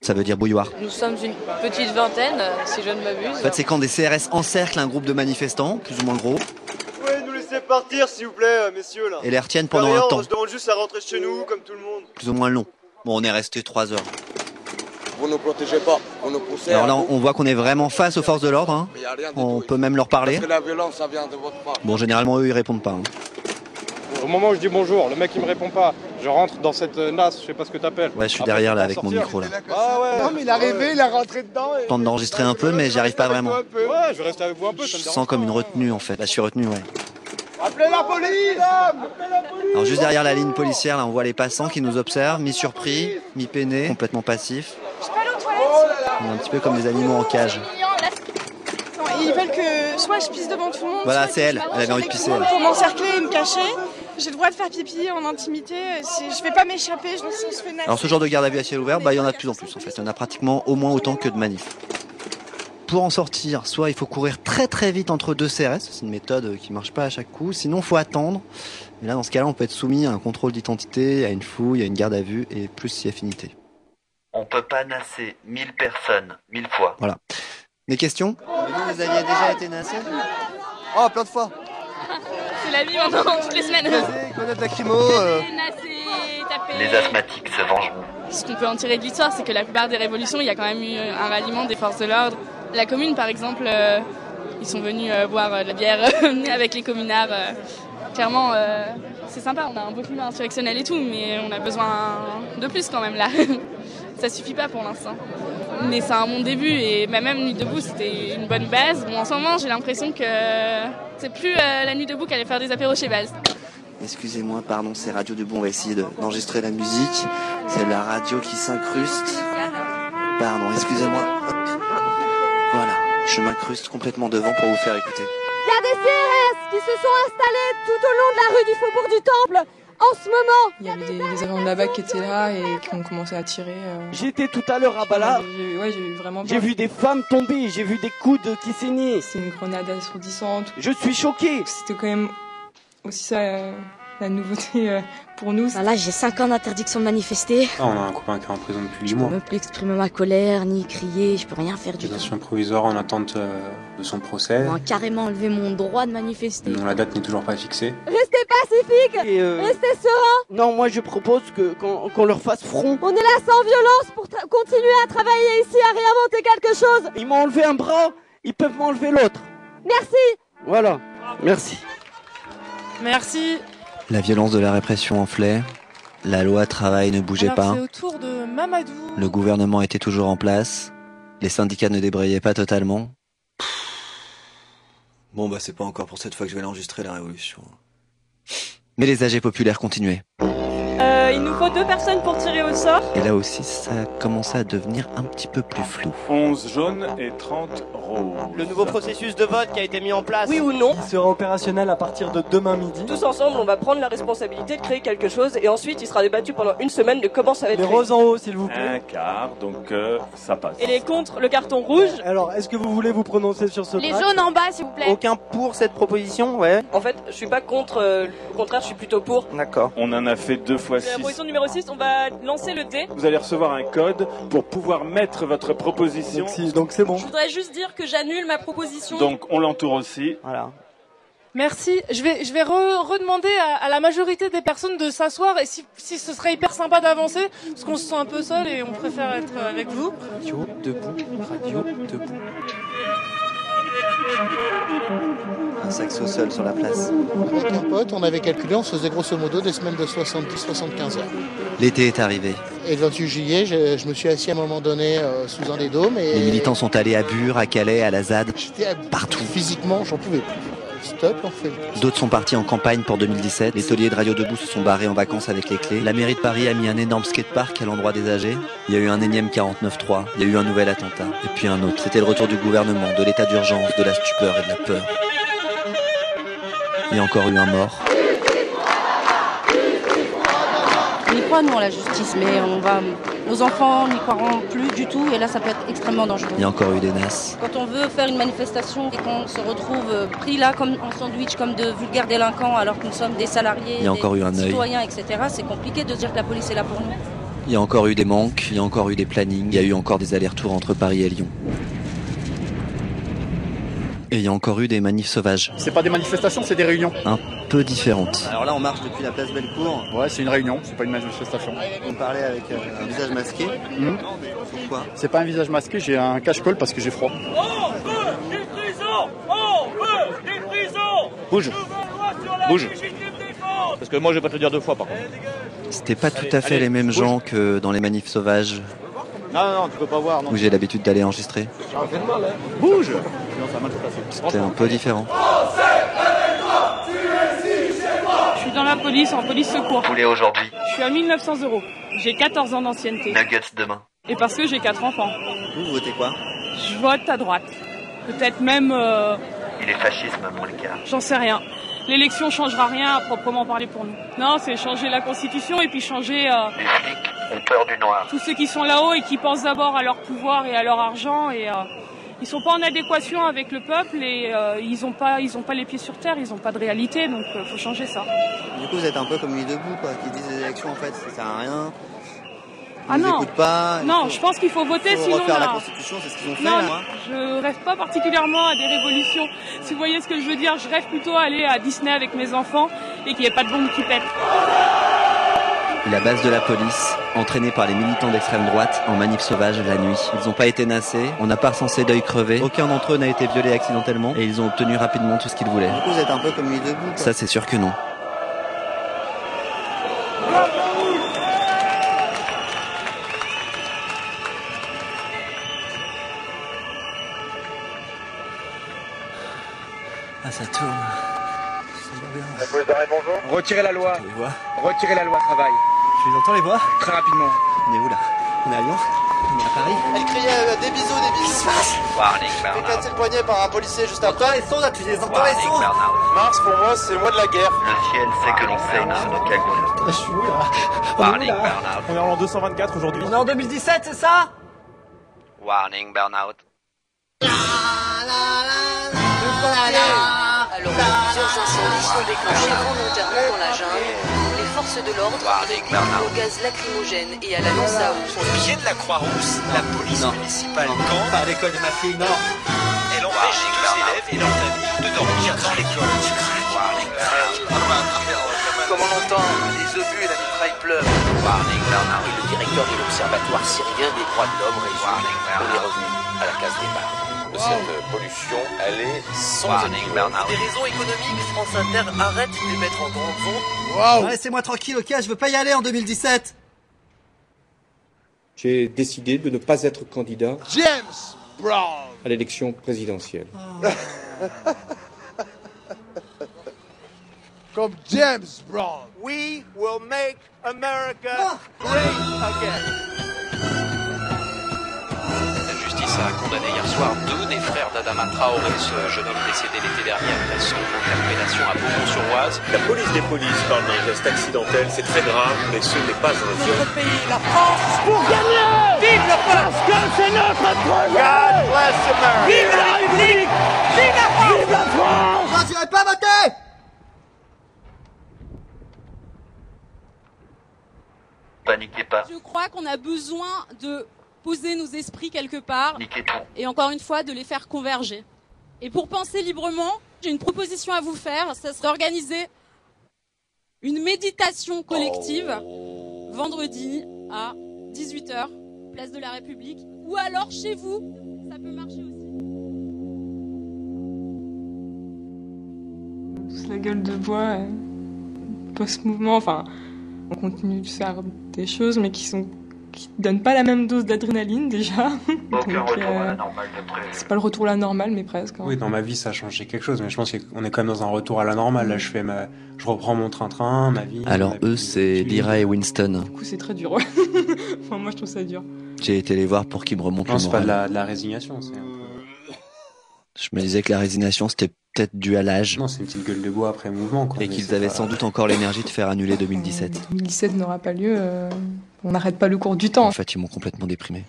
Ça veut dire bouilloire. Nous sommes une petite vingtaine, si je ne m'abuse. En fait, c'est quand des CRS encerclent un groupe de manifestants, plus ou moins gros, Vous pouvez nous laisser partir s'il vous plaît, euh, messieurs là. et les retiennent pendant un temps, se demande juste à rentrer chez nous comme tout le monde. plus ou moins long. Bon, on est resté trois heures. Vous ne protégez pas, vous nous poussez. Alors là, on voit qu'on est vraiment face aux forces de l'ordre. hein. On peut même leur parler. Parce que la violence, ça vient de votre part. Bon, généralement, eux, ils répondent pas. hein. Au moment où je dis bonjour, le mec il me répond pas. Je rentre dans cette euh, NAS, je sais pas ce que t'appelles. Ouais, je suis Après, derrière là avec mon micro là. Ah ouais. Non, mais il est arrivé, il est rentré dedans. Je tente d'enregistrer un peu, mais j'y arrive pas vraiment. Ouais, je vais rester avec vous un peu, ça me Je dérange sens comme une retenue en fait. Là, je suis retenu, ouais. Appelez la police Alors juste derrière la ligne policière, là, on voit les passants qui nous observent, mi-surpris, mi-peinés, complètement passifs. On est un petit peu comme des animaux en cage. Ils veulent que soit je pisse devant tout le monde. Voilà, c'est elle. Elle avait envie de pisser. Pour m'encercler et me cacher. J'ai le droit de faire pipi en intimité. Je vais pas m'échapper, je fenêtre. Alors ce genre de garde à vue à ciel ouvert, bah, il y en a de plus en plus en fait. Il y en a pratiquement au moins autant que de manifs. Pour en sortir, soit il faut courir très très vite entre deux CRS, c'est une méthode qui marche pas à chaque coup, sinon il faut attendre. Et là dans ce cas-là, on peut être soumis à un contrôle d'identité, à une fouille, à une garde à vue et plus si affinité. On peut pas nasser 1000 personnes, 1000 fois. Voilà. Des questions? Vous, vous aviez déjà été nassé? Oh, plein de fois C'est la vie maintenant, toutes les semaines. Lacrymo, euh, Les asthmatiques se vengeront. Ce qu'on peut en tirer de l'histoire, c'est que la plupart des révolutions, il y a quand même eu un ralliement des forces de l'ordre. La commune, par exemple, euh, ils sont venus euh, boire euh, de la bière avec les communards. euh. Clairement, euh, c'est sympa, on a un beau climat insurrectionnel et tout, mais on a besoin de plus quand même là. Ça suffit pas pour l'instant. Mais c'est un bon début et bah, même Nuit debout, c'était une bonne base. Bon, en ce moment, j'ai l'impression que c'est plus euh, la Nuit debout qu'aller faire des apéros chez Baz. Excusez-moi, pardon, c'est Radio du Bon, on va essayer de- d'enregistrer la musique. C'est la radio qui s'incruste. Pardon, excusez-moi. Voilà, je m'incruste complètement devant pour vous faire écouter. Il y a des CRS qui se sont installés tout au long de la rue du Faubourg du Temple en ce moment. Il y avait des, des agents de la BAC qui étaient là et qui ont commencé à tirer. euh. J'étais tout à l'heure à Bala. J'ai- Ouais, j'ai eu vraiment J'ai vu des femmes tomber, j'ai vu des coudes qui saignaient. C'est une grenade assourdissante. Je suis choqué. C'était quand même aussi ça euh, la nouveauté euh, pour nous. Bah là, j'ai 5 ans d'interdiction de manifester. Ah, on a un copain qui est en prison depuis 8 Je peux mois. même plus exprimer ma colère, ni crier, je peux rien faire du tout. Détention provisoire en attente euh, de son procès. On m'a carrément enlevé mon droit de manifester. dont la date n'est toujours pas fixée. Restez pacifiques, Et, euh, restez sereins. Non, moi je propose que qu'on qu'on leur fasse front. On est là sans violence pour tra- continuer à travailler ici, à réinventer quelque chose. Ils m'ont enlevé un bras, ils peuvent m'enlever l'autre. Merci. Voilà. Merci. Merci. La violence de la répression enflait. La loi travail ne bougeait Alors, pas. C'est au tour de Mamadou. Le gouvernement était toujours en place. Les syndicats ne débrayaient pas totalement. Bon bah c'est pas encore pour cette fois que je vais l'enregistrer la révolution. Mais les AG populaires continuaient. Euh, il nous faut deux personnes pour tirer au sort. Et là aussi ça commençait à devenir un petit peu plus flou. 11 jaunes et 30 roses. Le nouveau processus de vote qui a été mis en place. Oui ou non Il sera opérationnel à partir de demain midi. Tous ensemble, on va prendre la responsabilité de créer quelque chose et ensuite il sera débattu pendant une semaine de comment ça va être Les roses en haut, s'il vous plaît. Un quart, donc euh, ça passe. Et les contre, le carton rouge. Alors, est-ce que vous voulez vous prononcer sur ce Les jaunes en bas, s'il vous plaît. Aucun pour cette proposition, ouais. En fait, je suis pas contre, euh, au contraire, je suis plutôt pour. D'accord. On en a fait deux fois C'est la six. position numéro 6, on va lancer le dé. Vous allez recevoir un code pour pouvoir mettre votre proposition. Donc, si- donc c'est bon. Je voudrais juste dire que j'annule ma proposition. Donc on l'entoure aussi. Voilà. Merci. Je vais, je vais re- redemander à, à la majorité des personnes de s'asseoir et si, si ce serait hyper sympa d'avancer, parce qu'on se sent un peu seul et on préfère être avec vous. Radio debout, radio debout. Un saxo seul sur la place. Avec un pote, on avait calculé, on se faisait grosso modo des semaines de 70-75 heures. L'été est arrivé. Et le 28 juillet, je, je me suis assis à un moment donné euh, sous un des dômes et Les militants sont allés à Bure, à Calais, à la ZAD. j'étais à- Partout. Physiquement, j'en pouvais plus. Stop, on fait le D'autres sont partis en campagne pour 2017. Les tauliers de Radio Debout se sont barrés en vacances avec les clés. La mairie de Paris a mis un énorme skatepark à l'endroit des âgés. Il y a eu un énième 49-3. Il y a eu un nouvel attentat. Et puis un autre. C'était le retour du gouvernement, de l'état d'urgence, de la stupeur et de la peur. Il y a encore eu un mort. On y croit, nous, en la justice, mais on va... nos enfants n'y croiront plus du tout, et là, ça peut être extrêmement dangereux. Il y a encore eu des nasses. Quand on veut faire une manifestation et qu'on se retrouve euh, pris là comme en sandwich, comme de vulgaires délinquants, alors que nous sommes des salariés, Il y a des encore eu un œil. citoyens, etc., c'est compliqué de se dire que la police est là pour nous. Il y a encore eu des manques, il y a encore eu des plannings, il y a eu encore des allers-retours entre Paris et Lyon. Et il y a encore eu des manifs sauvages, C'est pas des manifestations, c'est des réunions. un peu différentes. Alors là, on marche depuis la place Bellecour. Ouais, c'est une réunion, c'est pas une manifestation. On parlait avec euh, un visage masqué. Mhm. Pourquoi? C'est pas un visage masqué, j'ai un cache-colle parce que j'ai froid. Des prisons On veut des prisons Bouge. Bouge. Parce que moi, je vais pas te le dire deux fois par contre. C'était pas tout Allez, à fait allez, les mêmes bouge. gens que dans les manifs sauvages Non, non, non, tu peux pas voir. Non. où j'ai l'habitude d'aller enregistrer. Bouge Sinon, ça va mal se passer. C'était un peu différent. Je suis dans la police, en police secours. Poulet aujourd'hui. Je suis à 1900 euros. J'ai 14 ans d'ancienneté. Nuggets demain. Et parce que j'ai 4 enfants. Vous votez quoi? Je vote à droite. Peut-être même, euh, Il est fascisme, mon gars. j'en sais rien. L'élection changera rien à proprement parler pour nous. Non, c'est changer la constitution et puis changer euh, Les flics ont peur du noir. tous ceux qui sont là-haut et qui pensent d'abord à leur pouvoir et à leur argent et euh, ils sont pas en adéquation avec le peuple et euh, ils ont pas ils ont pas les pieds sur terre, ils ont pas de réalité donc euh, faut changer ça. Du coup, vous êtes un peu comme les debout, quoi, qui disent les élections, en fait, ça sert à rien. Ils Ah non. pas. Non, faut- je pense qu'il faut voter faut sinon refaire la là- Constitution, c'est ce qu'ils ont fait, Non, là. je rêve pas particulièrement à des révolutions. Si vous voyez ce que je veux dire, je rêve plutôt à aller à Disney avec mes enfants et qu'il n'y ait pas de bombe qui pète. La base de la police, entraînée par les militants d'extrême droite en manif sauvage la nuit. Ils n'ont pas été nassés, on n'a pas recensé d'œil crevé, aucun d'entre eux n'a été violé accidentellement et ils ont obtenu rapidement tout ce qu'ils voulaient. Du coup, vous êtes un peu comme les debout, quoi. Ça c'est sûr que non. Ah ça tourne. Retirez la loi. Retirez la loi travail. Tu les entends les voix Très rapidement. On est où là On est à Lyon On est à Paris Elle criait euh, des bisous, des bisous. Warning, éclaté le poignet par un policier juste après. les sons, là, tu les entends les Warning, sons burn-out. Mars, pour moi, c'est le mois de la guerre. Le ciel sait que l'on saigne sous nos cagoules. Je suis où là Warning, burn-out. On est en 224 aujourd'hui. On est en 2017, c'est ça Warning, burn-out. Alors, plusieurs incendies sont déclenchés volontairement dans la forces de l'ordre burn-out. au gaz lacrymogène et à la lance à eau. Au pied de la Croix-Rousse, la police municipale Pas à l'école de ma fille, non. Elle empêche les deux élèves et leurs familles de dormir dans l'école. Comme on l'entend, les obus et la mitraille pleuvent. Warning, burn-out. Le directeur de l'Observatoire syrien des droits de l'homme résume. On est revenu à la case départ. Cette pollution, elle est sans burn-out. Des raisons économiques, France Inter arrête d'émettre en grandes ondes. Laissez-moi tranquille, ok, je veux pas y aller en 2017. J'ai décidé de ne pas être candidat James Brown. à l'élection présidentielle. Comme James Brown. We will make America great again. A condamné hier soir deux des frères d'Adama Traoré, ce jeune homme décédé l'été dernier après son interpellation à Beaumont-sur-Oise. La police des polices parle d'un geste accidentel, c'est très grave, mais ce n'est pas un viol. La France pour gagner. Vive la France. Parce que c'est notre projet. God bless America. Vive la République. Vive la France. Vive la France. Pas voter Paniquez pas. Je crois qu'on a besoin de poser nos esprits quelque part et encore une fois de les faire converger. Et pour penser librement, j'ai une proposition à vous faire, ça serait organiser une méditation collective vendredi à 18h, place de la République, ou alors chez vous, ça peut marcher aussi. pousse la gueule de bois euh, post-mouvement. Enfin, on continue de faire des choses, mais qui sont qui te donnent pas la même dose d'adrénaline déjà. Aucun retour à euh, la normale d'après. c'est pas le retour à la normale, mais presque. hein. Oui, dans ma vie, ça a changé quelque chose, mais je pense qu'on est quand même dans un retour à la normale. Là, je fais ma, je reprends mon train-train, ma vie. Alors ma eux, c'est Lyra et Winston. Du coup, c'est très dur. enfin, moi, je trouve ça dur. J'ai été les voir pour qu'ils me remontent Non, le c'est pas de la, de la résignation, c'est. Je me disais que la résignation, c'était peut-être dû à l'âge. Non, c'est une petite gueule de bois après mouvement, quoi. Et qu'ils avaient pas- sans doute encore l'énergie de faire annuler 2017. 2017 n'aura pas lieu. euh, on n'arrête pas le cours du temps. En fait, ils m'ont complètement déprimé.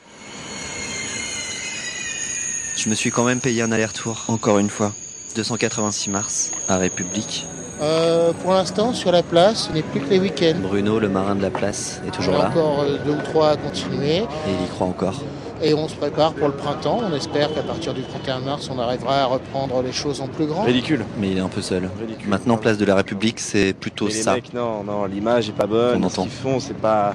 Je me suis quand même payé un aller-retour, encore une fois. 286 mars, à République. Euh, pour l'instant, sur la place, ce n'est plus que les week-ends. Bruno, le marin de la place, est On toujours a là. encore euh, deux ou trois à continuer. Et il y croit encore. Et on se prépare pour le printemps. On espère qu'à partir du 31 mars, on arrivera à reprendre les choses en plus grand. Ridicule. Mais il est un peu seul. Maintenant, place de la République, c'est plutôt Mais les ça. mecs, non, non, l'image est pas bonne. On Ce qu'ils font, c'est pas.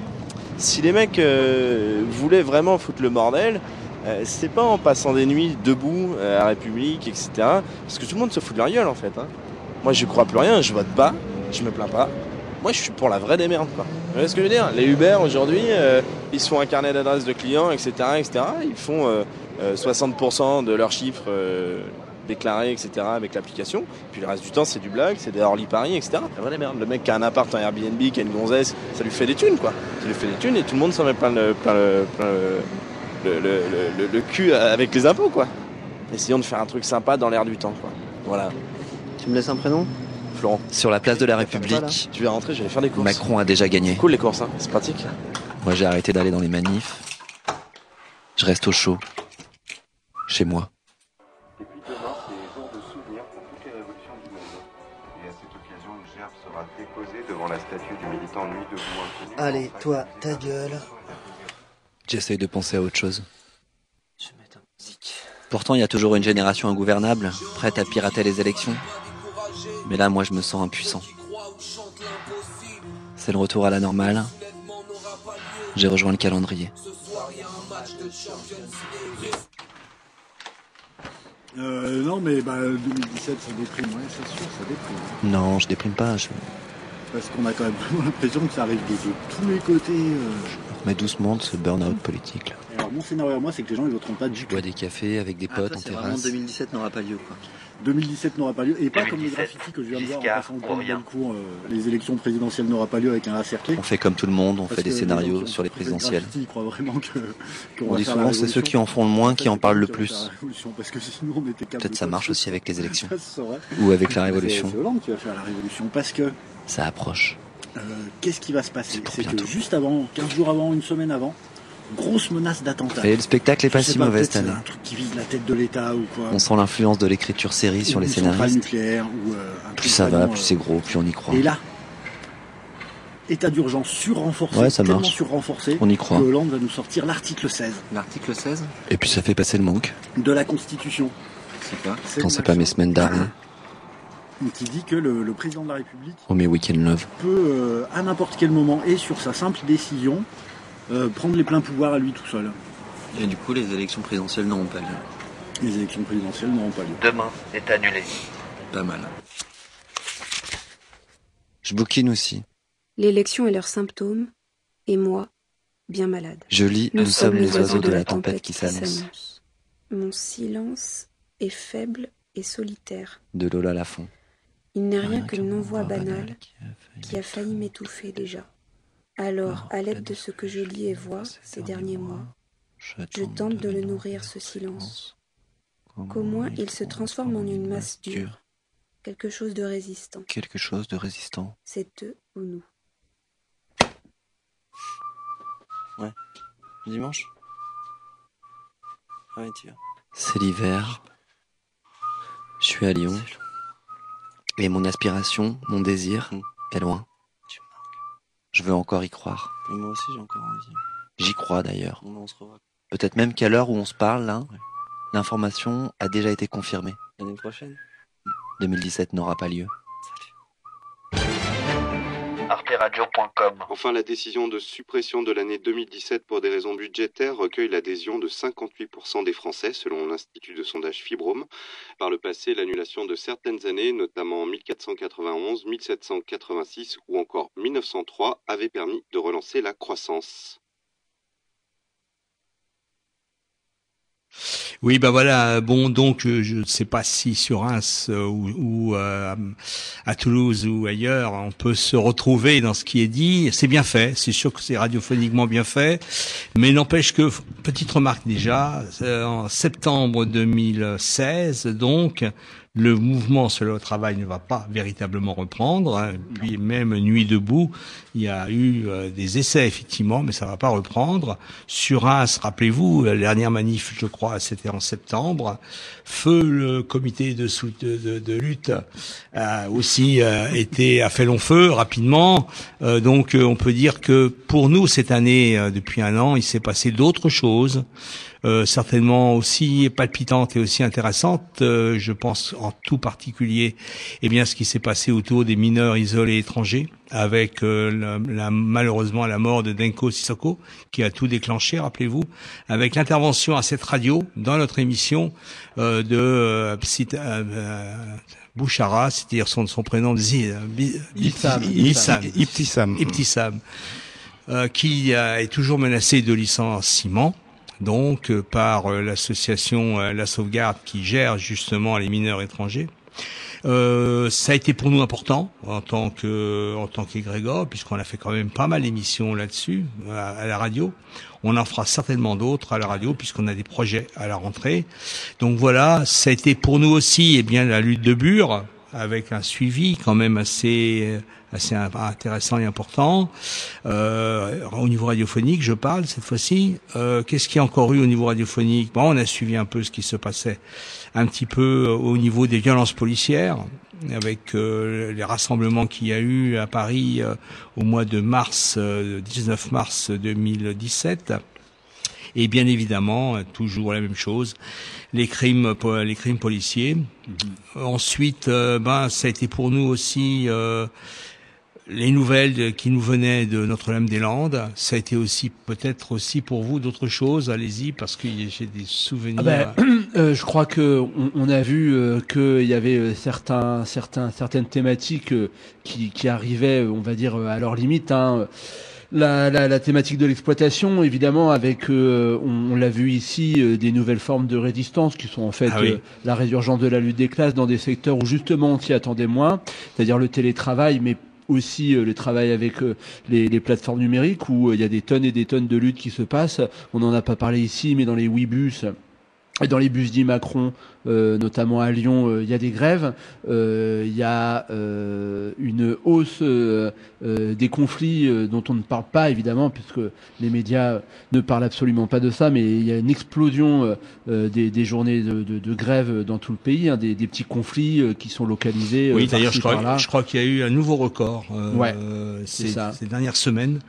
Si les mecs euh, voulaient vraiment foutre le bordel, euh, c'est pas en passant des nuits debout euh, à République, etc. Parce que tout le monde se fout de leur gueule en fait. hein. Moi, je crois plus rien, je vote pas, je me plains pas. Moi, je suis pour la vraie démerde, quoi. Vous voyez ce que je veux dire? Les Uber aujourd'hui, ils se font un carnet d'adresses de clients, etc., etc. Ils font euh, euh, 60% de leurs chiffres déclarés, etc., avec l'application. Puis le reste du temps, c'est du blague, c'est des Orly Paris, etc. La vraie démerde. Le mec qui a un appart en Airbnb, qui a une gonzesse, ça lui fait des thunes, quoi. Ça lui fait des thunes et tout le monde s'en met plein le, plein le, plein le, le, le- le- le cul avec les impôts, quoi. Essayons de faire un truc sympa dans l'air du temps, quoi. Voilà. Tu me laisses un prénom? Florent. Sur la place de la République, Tu vas rentrer, je vais faire des courses. Macron a déjà gagné. Cool les courses, hein. c'est pratique. Moi, j'ai arrêté d'aller dans les manifs. Je reste au chaud. Chez moi. Devant la statue du militant Nuit debout inconnu. Allez, toi, ta gueule. J'essaye de penser à autre chose. Pourtant, il y a toujours une génération ingouvernable, prête à pirater les élections. Mais là, moi, je me sens impuissant. C'est le retour à la normale. J'ai rejoint le calendrier. Euh, non, mais bah, 2017, ça déprime, ouais, c'est sûr, ça déprime. Non, je déprime pas. Je Parce qu'on a quand même l'impression que ça arrive de, tous les côtés. euh. me remets doucement de ce burn-out politique. Là. Alors, mon scénario à moi, c'est que les gens, ils voteront pas du Je bois des cafés avec des potes en terrasse. 2017 n'aura pas lieu, quoi. 2017 n'aura pas lieu, et pas comme le 2017, graffiti que je viens de voir en passant le cours, euh, les élections présidentielles n'aura pas lieu avec un A cerclé. On fait comme tout le monde, on Parce fait des les scénarios gens sur les présidentielles. graffiti, Ils croient vraiment que. qu'on On va dit souvent c'est ceux qui en font le moins qui en parlent le C'est plus. la révolution, Parce que sinon, on était capable Peut-être ça marche aussi avec les élections. Ou avec la révolution. C'est Hollande qui va faire la révolution parce que Ça approche. euh, qu'est-ce qui va se passer? C'est que juste avant, 15 jours avant, une semaine avant, grosse menace d'attentat. Et le spectacle est pas si mauvais cette année. un truc qui vise la tête de l'État ou quoi. On sent l'influence de l'écriture série sur les scénaristes. nucléaire ou euh, un Plus ça va, plus euh, c'est gros, plus on y croit. Et là, état d'urgence surrenforcé, Ouais, ça marche. surrenforcé, On y croit. que Hollande va nous sortir l'article 16 L'article 16 Et puis ça fait passer le manque. de la Constitution. C'est pas C'est Quand c'est pas mes semaines d'armée. qui dit que le, le président de la République Ou mes week-end love. peut, euh, à n'importe quel moment et sur sa simple décision, euh, prendre les pleins pouvoirs à lui tout seul. Et du coup, les élections présidentielles n'auront pas lieu. Les élections présidentielles n'auront pas lieu. Demain est annulé. Pas mal. Je bouquine aussi. L'élection et leurs symptômes, et moi, bien malade. Je lis Nous, sommes les oiseaux de la tempête qui s'annonce. Mon silence est faible et solitaire. De Lola Lafont. Il n'est rien que le non-voix banal qui a failli m'étouffer déjà. Alors, à l'aide de ce que je lis et vois ces derniers mois, je tente de le nourrir ce silence. Qu'au moins il se transforme en une masse dure, quelque chose de résistant. Quelque chose de résistant. C'est eux ou nous. Ouais. Dimanche Ouais, tu C'est l'hiver. Je suis à Lyon. Et mon aspiration, mon désir, est loin. Je veux encore y croire. moi aussi, j'ai encore envie. J'y crois d'ailleurs. Peut-être même qu'à l'heure où on se parle, là, l'information a déjà été confirmée. L'année prochaine? 2017 n'aura pas lieu. Enfin, la décision de suppression de l'année 2017 pour des raisons budgétaires recueille l'adhésion de 58% des Français, selon l'Institut de sondage Fibrome. Par le passé, l'annulation de certaines années, notamment 1491, 1786 ou encore 1903, avait permis de relancer la croissance. Oui, ben voilà. Bon, donc euh, je ne sais pas si sur Reims euh, ou, euh, à Toulouse ou ailleurs, on peut se retrouver dans ce qui est dit. C'est bien fait. C'est sûr que c'est radiophoniquement bien fait, mais n'empêche que petite remarque déjà en septembre 2016, donc le mouvement sur le travail ne va pas véritablement reprendre. hein. Puis même Nuit debout, il y a eu euh, des essais effectivement, mais ça va pas reprendre. Sur Reims, rappelez-vous, la dernière manif, je crois, c'était en septembre. Feu, le comité de, lutte, a aussi euh, été a fait long feu rapidement. Euh, donc, euh, on peut dire que pour nous cette année, euh, depuis un an, il s'est passé d'autres choses euh, certainement aussi palpitante et aussi intéressante. Euh, je pense en tout particulier, eh bien, ce qui s'est passé autour des mineurs isolés étrangers, avec euh, la, la- malheureusement la mort de Denko Sissoko, qui a tout déclenché, rappelez-vous, avec l'intervention à cette radio dans notre émission euh, de Bouchara, c'est-à-dire son, son prénom, Ibtissam. Euh, qui est toujours menacé de licenciement donc euh, par euh, l'association euh, La Sauvegarde qui gère justement les mineurs étrangers. Euh, ça a été pour nous important en tant que en tant qu'égrégore puisqu'on a fait quand même pas mal d'émissions là-dessus à, à la radio. On en fera certainement d'autres à la radio puisqu'on a des projets à la rentrée. Donc voilà, ça a été pour nous aussi eh bien la lutte de Bure avec un suivi quand même assez assez in- intéressant et important. Euh, au niveau radiophonique, je parle cette fois-ci. Euh, Qu'est-ce qu'il y a encore eu au niveau radiophonique? Bon, on a suivi un peu ce qui se passait un petit peu euh, au niveau des violences policières, avec euh, les rassemblements qu'il y a eu à Paris euh, au mois de mars, euh, 19 mars 2017. Et bien évidemment, euh, toujours la même chose, les crimes, les crimes policiers. Ensuite, euh, ben, ça a été pour nous aussi euh, les nouvelles de- qui nous venaient de Notre-Dame-des-Landes. Ça a été aussi peut-être aussi pour vous d'autres choses. Allez-y, parce que j'ai des souvenirs. Ah ben, euh, je crois que on, on a vu euh, qu'il y avait certains, certains, certaines thématiques euh, qui, qui arrivaient, on va dire, à leur limite. Hein. La, la, la thématique de l'exploitation, évidemment, avec, euh, on, on l'a vu ici, euh, des nouvelles formes de résistance qui sont en fait Ah oui. euh, la résurgence de la lutte des classes dans des secteurs où justement on s'y attendait moins, c'est-à-dire le télétravail, mais aussi euh, le travail avec euh, les, les plateformes numériques où euh, il y a des tonnes et des tonnes de luttes qui se passent. On n'en a pas parlé ici, mais dans les Webus et dans les bus dits Macron, euh, notamment à Lyon, euh, il y a des grèves. Euh, Il y a euh, une hausse des conflits euh, dont on ne parle pas évidemment, puisque les médias ne parlent absolument pas de ça. Mais il y a une explosion des, des journées de, de, de grève dans tout le pays, hein, des, des petits conflits euh, qui sont localisés. Oui, d'ailleurs, je crois, je crois qu'il y a eu un nouveau record euh, Ouais, ces dernières semaines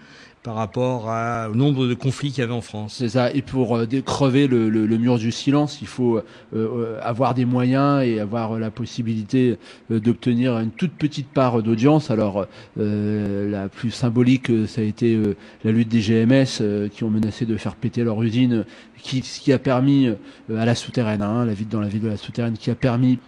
par rapport à- au nombre de conflits qu'il y avait en France. C'est ça. Et pour euh, crever le, le, le mur du silence, il faut euh, euh, avoir des moyens et avoir euh, la possibilité euh, d'obtenir une toute petite part d'audience. Alors, la plus symbolique, ça a été la lutte des GMS qui ont menacé de faire péter leur usine, qui, ce qui a permis à la souterraine, hein, la ville dans la ville de la souterraine, qui a permis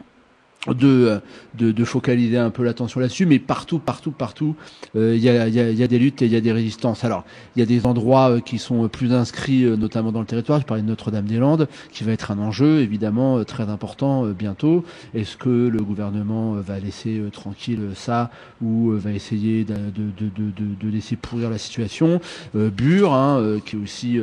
de, de, de focaliser un peu l'attention là-dessus, mais partout, partout, partout, euh, il y, a, y, a, y a des luttes et il y a des résistances. Alors, il y a des endroits euh, qui sont plus inscrits, euh, notamment dans le territoire. Je parlais de Notre-Dame-des-Landes, qui va être un enjeu évidemment très important bientôt. Est-ce que le gouvernement va laisser tranquille ça ou va essayer de, de, de, laisser pourrir la situation? Bure, hein, qui est aussi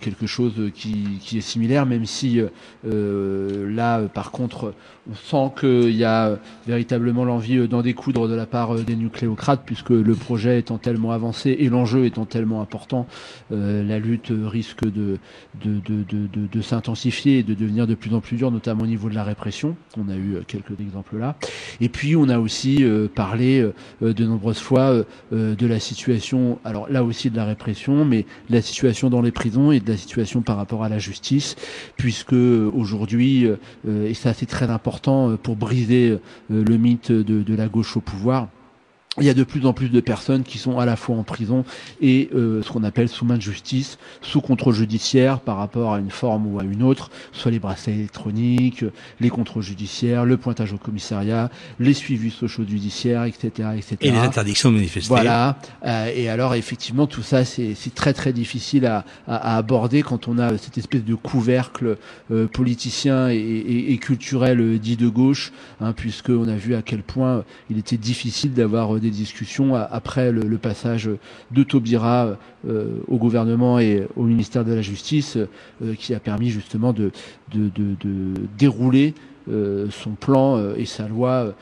quelque chose qui, qui est similaire, même si là, par contre, on sent qu'il y a véritablement l'envie euh, d'en découdre de la part euh, des nucléocrates, puisque le projet étant tellement avancé et l'enjeu étant tellement important, euh, la lutte risque de, de, de, de, de, s'intensifier et de devenir de plus en plus dure, notamment au niveau de la répression. On a eu quelques exemples là. Et puis, on a aussi parlé de nombreuses fois de la situation, alors là aussi de la répression, mais de la situation dans les prisons et de la situation par rapport à la justice, puisque aujourd'hui, et ça c'est très important pour briser euh, le mythe de, de la gauche au pouvoir, il y a de plus en plus de personnes qui sont à la fois en prison et euh, ce qu'on appelle sous main de justice, sous contrôle judiciaire par rapport à une forme ou à une autre, soit les bracelets électroniques, les contrôles judiciaires, le pointage au commissariat, les suivis sociaux judiciaires, etc., etc. Et les interdictions de manifester. Voilà. Euh, et alors effectivement, tout ça, c'est très très difficile à, à, à aborder quand on a cette espèce de couvercle euh, politicien et, et, et culturel euh, dit de gauche, hein, puisque on a vu à quel point il était difficile d'avoir euh, des discussions après le, passage de Taubira euh, au gouvernement et au ministère de la Justice, euh, qui a permis justement de, de, de, dérouler euh, son plan et sa loi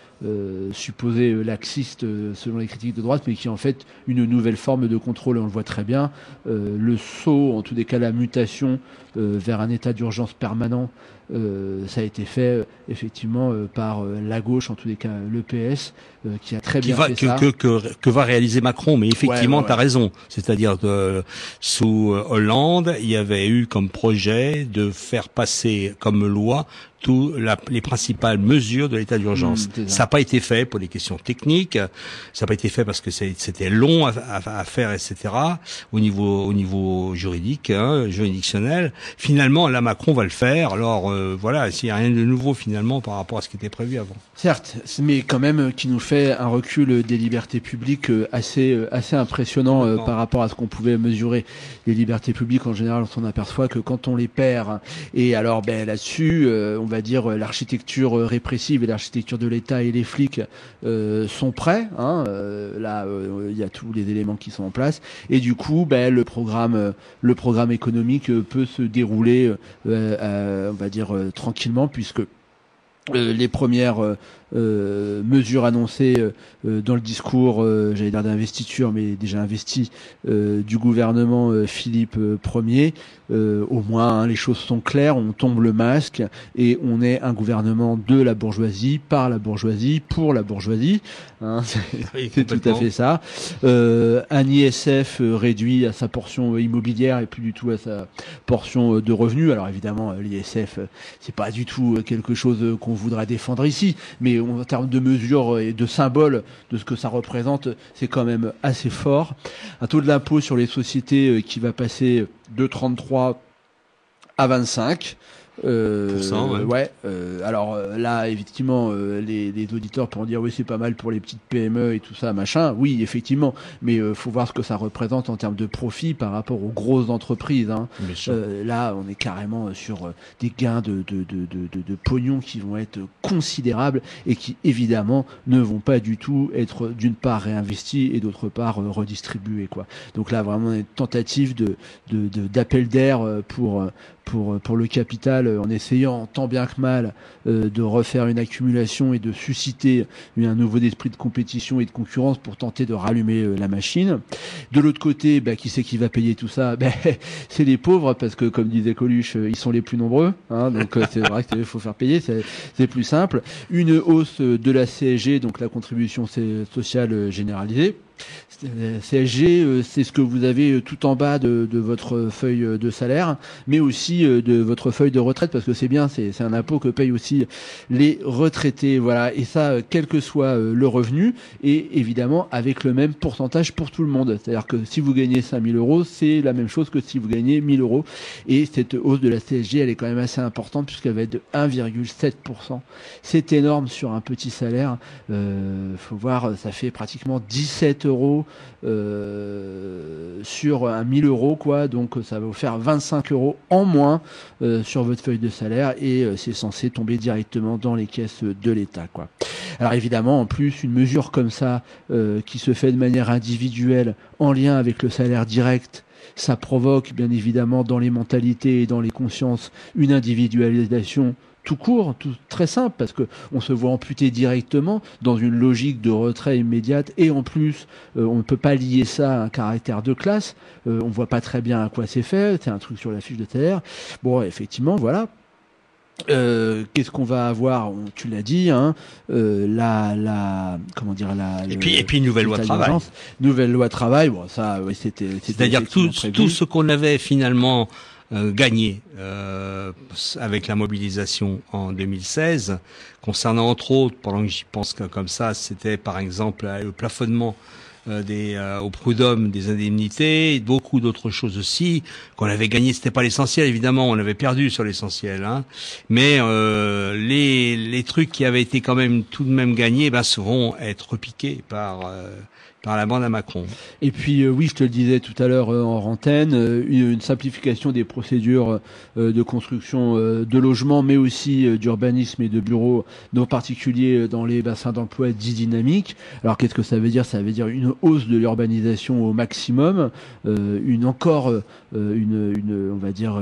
supposée laxiste selon les critiques de droite, mais qui est en fait une nouvelle forme de contrôle, et on le voit très bien. Le saut, en tous les cas la mutation vers un état d'urgence permanent, ça a été fait euh, effectivement euh, par euh, la gauche, en tous les cas le PS, euh, qui a très qui bien va, fait que, ça. que, que, que va réaliser Macron. Mais effectivement, Ouais, ouais, tu as raison. C'est-à-dire que sous euh, Hollande, il y avait eu comme projet de faire passer comme loi tous la- les principales mesures de l'état d'urgence. Mmh, c'est ça. n'a pas été fait pour des questions techniques. Ça n'a pas été fait parce que c'était long à, à- à faire, etc. Au niveau au niveau juridique, hein, juridictionnel. Finalement, là, Macron va le faire. Alors euh, voilà, s'il n'y a rien de nouveau finalement par rapport à ce qui était prévu avant. Certes, mais quand même euh, qui nous fait un recul des libertés publiques euh, assez euh, assez impressionnant euh, par rapport à ce qu'on pouvait mesurer. Les libertés publiques en général, on s'en aperçoit que quand on les perd, et alors ben là-dessus, euh, on va dire euh, l'architecture euh, répressive et l'architecture de l'État et les flics euh, sont prêts. Hein, là, il y a tous les éléments qui sont en place, et du coup, ben le programme le programme économique peut se dérouler, on va dire tranquillement, puisque les premières euh, mesures annoncées euh, euh, dans le discours, euh, j'allais dire d'investiture, mais déjà investi euh, du gouvernement euh, Philippe Ier. Euh, au moins, hein, les choses sont claires, on tombe le masque et on est un gouvernement de la bourgeoisie, par la bourgeoisie, pour la bourgeoisie. Hein, c'est tout à fait ça. Euh, un ISF réduit à sa portion immobilière et plus du tout à sa portion de revenus. Alors évidemment, l'ISF, c'est pas du tout quelque chose qu'on voudra défendre ici, mais en termes de mesures et de symboles de ce que ça représente, c'est quand même assez fort. Un taux de l'impôt sur les sociétés euh, qui va passer de 33 à 25. Euh, ouais. ouais. euh, alors euh, là, effectivement, euh, les, les auditeurs pourront dire oui, c'est pas mal pour les petites PME et tout ça, machin. Oui, effectivement, mais euh, faut voir ce que ça représente en termes de profit par rapport aux grosses entreprises. Hein. Euh, là, on est carrément sur des gains de, de, de, de, de, pognon qui vont être considérables et qui évidemment ne vont pas du tout être d'une part réinvestis et d'autre part redistribués. Quoi. Donc là, vraiment une tentative de de- de- d'appel d'air pour euh, pour euh, pour le capital euh, en essayant tant bien que mal euh, de refaire une accumulation et de susciter un nouveau esprit de compétition et de concurrence pour tenter de rallumer euh, la machine. De l'autre côté, bah, qui c'est qui va payer tout ça? Ben, C'est les pauvres, parce que comme disait Coluche, euh, ils sont les plus nombreux. Hein, donc c'est vrai qu'il faut faire payer, c'est plus simple. Une hausse de la CSG, donc la contribution sociale généralisée. CSG, euh, c'est ce que vous avez euh, tout en bas de, de votre feuille de salaire, mais aussi euh, de votre feuille de retraite, parce que c'est bien, c'est un impôt que payent aussi les retraités. Voilà, et ça, quel que soit le revenu, et évidemment avec le même pourcentage pour tout le monde. C'est-à-dire que si vous gagnez 5000 euros, c'est la même chose que si vous gagnez 1000 euros. Et cette hausse de la CSG, elle est quand même assez importante puisqu'elle va être de 1,7%. C'est énorme sur un petit salaire. Euh, faut voir, ça fait pratiquement 17 euros euh, sur un 1000 euros, quoi. Donc ça va vous faire 25 euros en moins euh, sur votre feuille de salaire et euh, c'est censé tomber directement dans les caisses de l'État, quoi. Alors évidemment, en plus, une mesure comme ça qui se fait de manière individuelle en lien avec le salaire direct ça provoque bien évidemment dans les mentalités et dans les consciences une individualisation tout court, tout très simple, parce que on se voit amputé directement dans une logique de retrait immédiate, et en plus, euh, on ne peut pas lier ça à un caractère de classe. Euh, on voit pas très bien à quoi c'est fait. C'est un truc sur la fiche de salaire. Bon, effectivement, voilà. Euh, Qu'est-ce qu'on va avoir? Tu l'as dit, hein, euh, la, la, comment dire, la. Et le- puis- et puis une nouvelle loi travail. Nouvelle loi travail. Bon, ça, oui, c'était. C'est-à-dire que tout, tout ce qu'on avait finalement gagné euh, avec la mobilisation en 2016. Concernant entre autres, pendant que j'y pense comme ça, c'était par exemple euh, le plafonnement euh, des, euh, au prud'homme des indemnités, beaucoup d'autres choses aussi qu'on avait gagné. C'était pas l'essentiel évidemment, on avait perdu sur l'essentiel, hein. mais euh, les, les trucs qui avaient été quand même tout de même gagnés, ben, vont être repiqués par euh, par la bande à Macron. Et puis euh, oui, je te le disais tout à l'heure euh, en antenne, euh, une, une simplification des procédures euh, de construction euh, de logements, mais aussi euh, d'urbanisme et de bureaux, en particulier dans les bassins d'emploi dits dynamiques. Alors qu'est-ce que ça veut dire? Ça veut dire une hausse de l'urbanisation au maximum, une encore une, une, on va dire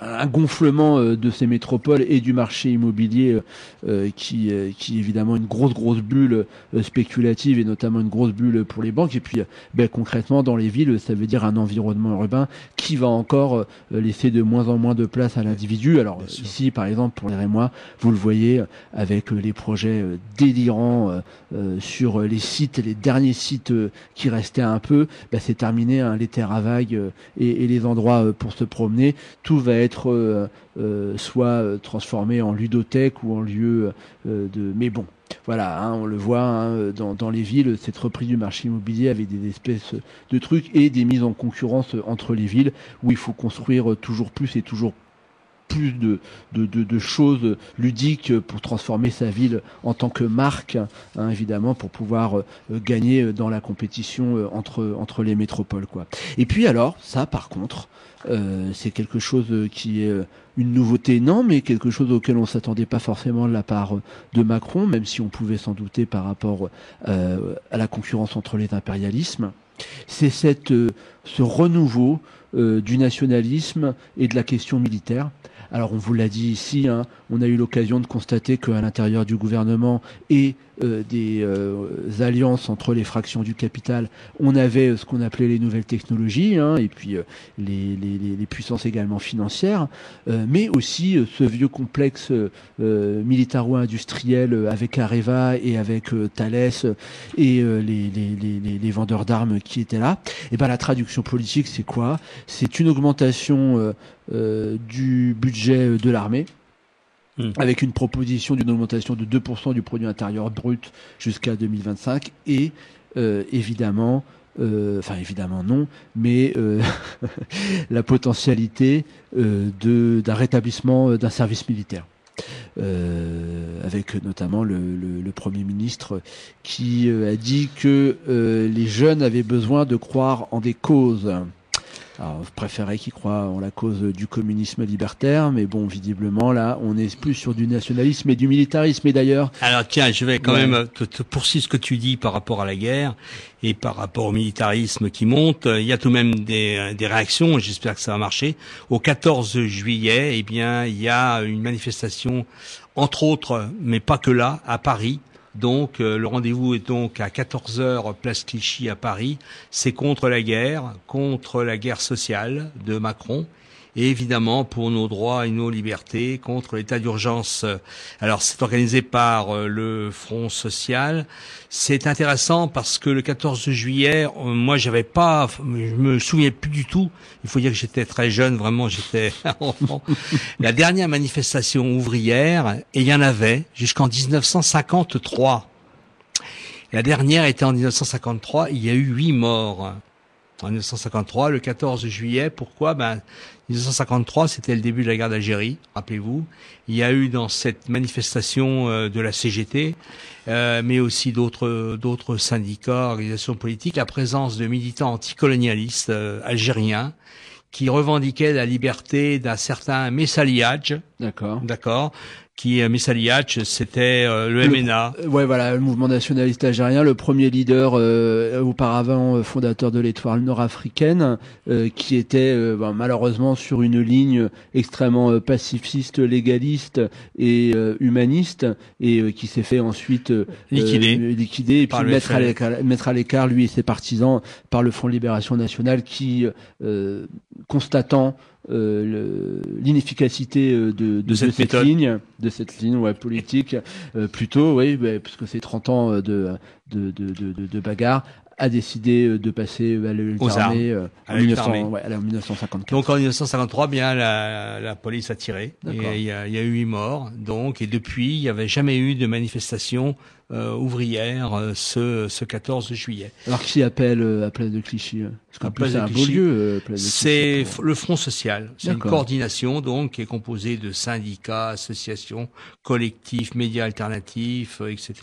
un gonflement euh, de ces métropoles et du marché immobilier euh, euh, qui, qui est évidemment une grosse grosse bulle spéculative et notamment une grosse bulle pour les banques. Et puis ben, concrètement dans les villes ça veut dire un environnement urbain qui va encore laisser de moins en moins de place à l'individu. Alors ici par exemple pour les Rémois vous le voyez avec les projets délirants sur les sites les derniers sites qui restaient un peu ben, c'est terminé hein, les terres à vagues et, et les endroits pour se promener. Tout va être euh, euh, soit euh, transformé en ludothèque ou en lieu de mais bon voilà, hein, on le voit hein, dans, dans les villes, cette reprise du marché immobilier avec des espèces de trucs et des mises en concurrence entre les villes où il faut construire toujours plus et toujours plus de, de, de, de choses ludiques pour transformer sa ville en tant que marque, hein, évidemment, pour pouvoir euh, gagner dans la compétition euh, entre, entre les métropoles. Quoi. Et puis alors, ça par contre, euh, c'est quelque chose qui est euh, une nouveauté, non, mais quelque chose auquel on s'attendait pas forcément de la part de Macron, même si on pouvait s'en douter par rapport à la concurrence entre les impérialismes. C'est cette, ce renouveau du nationalisme et de la question militaire. Alors on vous l'a dit ici, hein, on a eu l'occasion de constater qu'à l'intérieur du gouvernement et euh, des euh, alliances entre les fractions du capital, on avait euh, ce qu'on appelait les nouvelles technologies, hein, et puis les, puissances également financières, mais aussi ce vieux complexe militaro-industriel avec Areva et avec Thales et les, les, vendeurs d'armes qui étaient là. Et ben la traduction politique, c'est quoi? C'est une augmentation du budget de l'armée avec une proposition d'une augmentation de 2% du produit intérieur brut jusqu'à 2025 et euh, évidemment euh, enfin évidemment non, mais euh, la potentialité euh, d'un rétablissement euh, d'un service militaire. Euh, avec notamment le, le, le Premier ministre qui a dit que les jeunes avaient besoin de croire en des causes. Alors, je préférais qu'ils croient en la cause du communisme libertaire, mais bon, visiblement, là, on est plus sur du nationalisme et du militarisme. Et d'ailleurs... Alors tiens, je vais quand Ouais. même te, te poursuivre ce que tu dis par rapport à la guerre et par rapport au militarisme qui monte. Il y a tout de même des, des réactions, j'espère que ça va marcher. Au 14 juillet, eh bien, il y a une manifestation, entre autres, mais pas que là, à Paris. Donc euh, le rendez-vous est donc à 14 heures place Clichy à Paris. C'est contre la guerre, contre la guerre sociale de Macron et évidemment pour nos droits et nos libertés contre l'état d'urgence. Alors c'est organisé par euh, le Front social. C'est intéressant parce que le 14 juillet, euh, moi j'avais pas, je me souviens plus du tout. Il faut dire que j'étais très jeune, vraiment j'étais enfant. La dernière manifestation ouvrière, et il y en avait jusqu'en 1953. La dernière était en 1953, il y a eu huit morts. En 1953, le 14 juillet, pourquoi? Ben, 1953, c'était le début de la guerre d'Algérie, rappelez-vous. Il y a eu dans cette manifestation euh, de la CGT, euh, mais aussi d'autres d'autres syndicats, organisations politiques, la présence de militants anticolonialistes euh, algériens qui revendiquaient la liberté d'un certain Messaliadj. D'accord. D'accord. Qui euh, Messaliadj, c'était euh, le MNA. Ouais, voilà, le mouvement nationaliste algérien, le premier leader euh, auparavant euh, fondateur de l'étoile nord-africaine, euh, qui était euh, ben, malheureusement sur une ligne extrêmement pacifiste, légaliste et euh, humaniste, et euh, qui s'est fait ensuite euh, Liquider. liquider et puis mettre à l'écart, mettre à l'écart lui et ses partisans par le Front de Libération Nationale, qui euh, constatant euh, l'inefficacité euh, de, de, cette ligne, de cette ligne ouais, politique, euh, plutôt, oui, bah, parce que c'est 30 ans euh, de, de, de, de, de- de bagarre, a décidé de passer à l'élite Aux armes. armée, euh, À en, l'élite 1900 armée. ouais, en 1954. Donc en 1953, bien la, la police a tiré. Il y y a eu huit morts. Donc et depuis, il n'y avait jamais eu de manifestation ouvrière euh, ce, ce 14 juillet. Alors qui appelle euh, à Place de Clichy euh Parce qu'en c'est un beau lieu. euh, C'est pour- le Front social. C'est une coordination donc qui est composée de syndicats, associations, collectifs, médias alternatifs, euh, etc.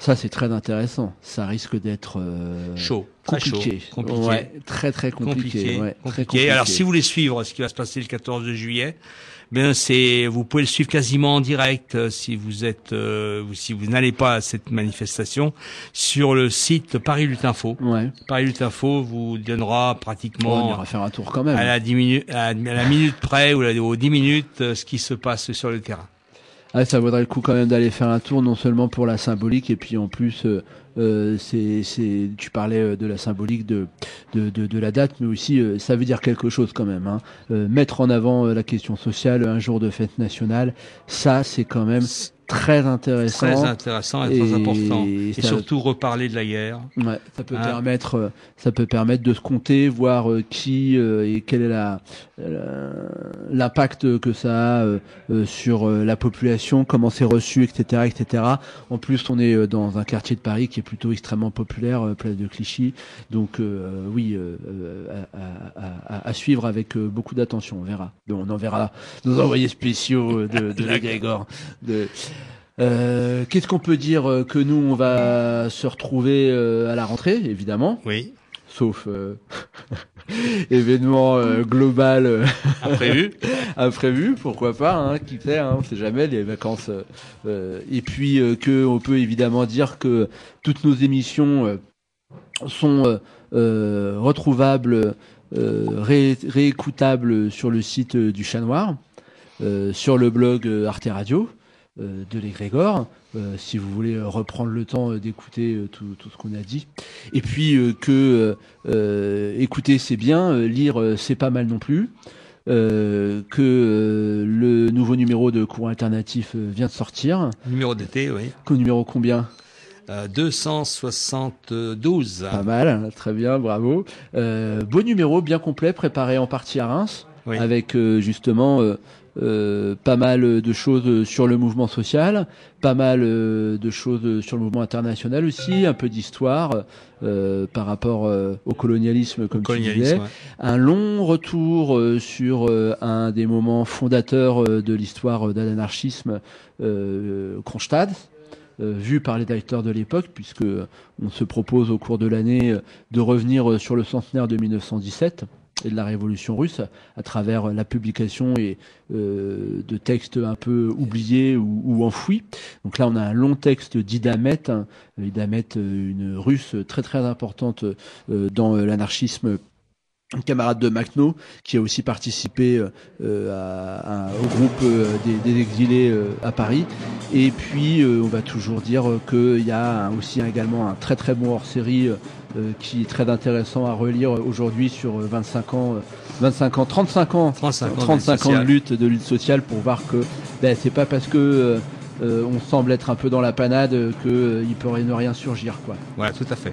Ça c'est très intéressant. Ça risque d'être euh, Chaud, très compliqué. chaud, compliqué. Ouais, très très compliqué. ouais, très compliqué. Alors si vous voulez suivre ce qui va se passer le 14 juillet, bien c'est vous pouvez le suivre quasiment en direct euh, si vous êtes euh, si vous n'allez pas à cette manifestation sur le site Paris Lutte Info. Ouais. Paris Lutte Info vous donnera pratiquement on ira faire un tour quand même. à la, 10 minutes, à la minute près ou à aux 10 minutes euh, ce qui se passe sur le terrain. Ah, ça vaudrait le coup quand même d'aller faire un tour, non seulement pour la symbolique, et puis en plus, euh, euh, c'est, tu parlais euh, de la symbolique de, de, de, la date, mais aussi euh, ça veut dire quelque chose quand même. Hein. Mettre en avant la question sociale, un jour de fête nationale, ça c'est quand même très intéressant. Très intéressant et, très important. Et surtout reparler de la guerre. Ouais, ça peut Hein. permettre, ça peut permettre de se compter, voir euh, qui euh, et quel est la l'impact que ça a euh, sur la population, comment c'est reçu, etc., etc. En plus, on est dans un quartier de Paris qui est plutôt extrêmement populaire, place de Clichy. Donc euh, oui, euh, à, à- à- suivre avec beaucoup d'attention. On verra. Donc, on en verra nos envoyés spéciaux de, de la Grégor. De, euh, Qu'est-ce qu'on peut dire euh, que nous on va se retrouver euh, à la rentrée évidemment. Oui. Sauf événement global Imprévu. imprévu, pourquoi pas, hein, qui sait, hein, on sait jamais les vacances. et puis que on peut évidemment dire que toutes nos émissions sont euh, retrouvables, euh, ré- réécoutables sur le site du Chat Noir, euh, sur le blog Arte Radio de l'égrégore, euh, si vous voulez euh, reprendre le temps euh, d'écouter euh, tout, tout ce qu'on a dit. Et puis euh, que euh, euh, écouter c'est bien, euh, lire euh, c'est pas mal non plus. Euh, que euh, le nouveau numéro de courant alternatif euh, vient de sortir. Numéro d'été, oui. Qu'au numéro combien? Euh, 272. Pas mal, très bien, bravo. Euh, beau numéro, bien complet, préparé en partie à Reims, Oui. avec euh, justement euh, pas mal de choses sur le mouvement social, pas mal euh, de choses sur le mouvement international aussi, un peu d'histoire euh, par rapport euh, au colonialisme, comme tu colonialisme, disais. ouais. Un long retour sur un des moments fondateurs de l'histoire de l'anarchisme, euh, Kronstadt vu par les directeurs de l'époque, puisque on se propose au cours de l'année de revenir sur le centenaire de 1917 et de la révolution russe à travers la publication et euh, de textes un peu oubliés ou, ou enfouis. Donc là, on a un long texte d'Ida Met, hein, Ida Met, euh, une russe très très importante euh, dans euh, l'anarchisme un camarade de Macno qui a aussi participé euh, euh, à- à- au groupe euh, des, des exilés euh, à Paris. Et puis euh, on va toujours dire qu'il y a un- aussi également un très très bon hors-série qui est très intéressant à relire aujourd'hui sur euh, 25 ans, euh, 25 ans, 35 ans, 35 ans de lutte 35 ans de lutte de lutte sociale pour voir que ben, c'est pas parce que on semble être un peu dans la panade euh, que euh, il pourrait ne rien surgir quoi. Voilà, tout à fait.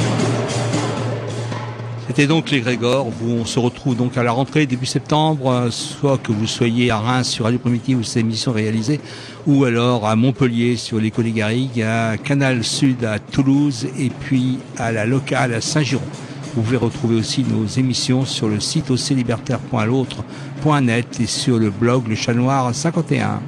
C'était donc les Grégor, où on se retrouve donc à la rentrée début septembre, euh, soit que vous soyez à Reims sur Radio Primitive où cette émission est réalisée, ou alors à Montpellier sur l'école des Garrigues, à Canal Sud à Toulouse et puis à la locale à Saint-Giron. Vous pouvez retrouver aussi nos émissions sur le site oclibertaire.l'autre.net et sur le blog Le Chat Noir 51.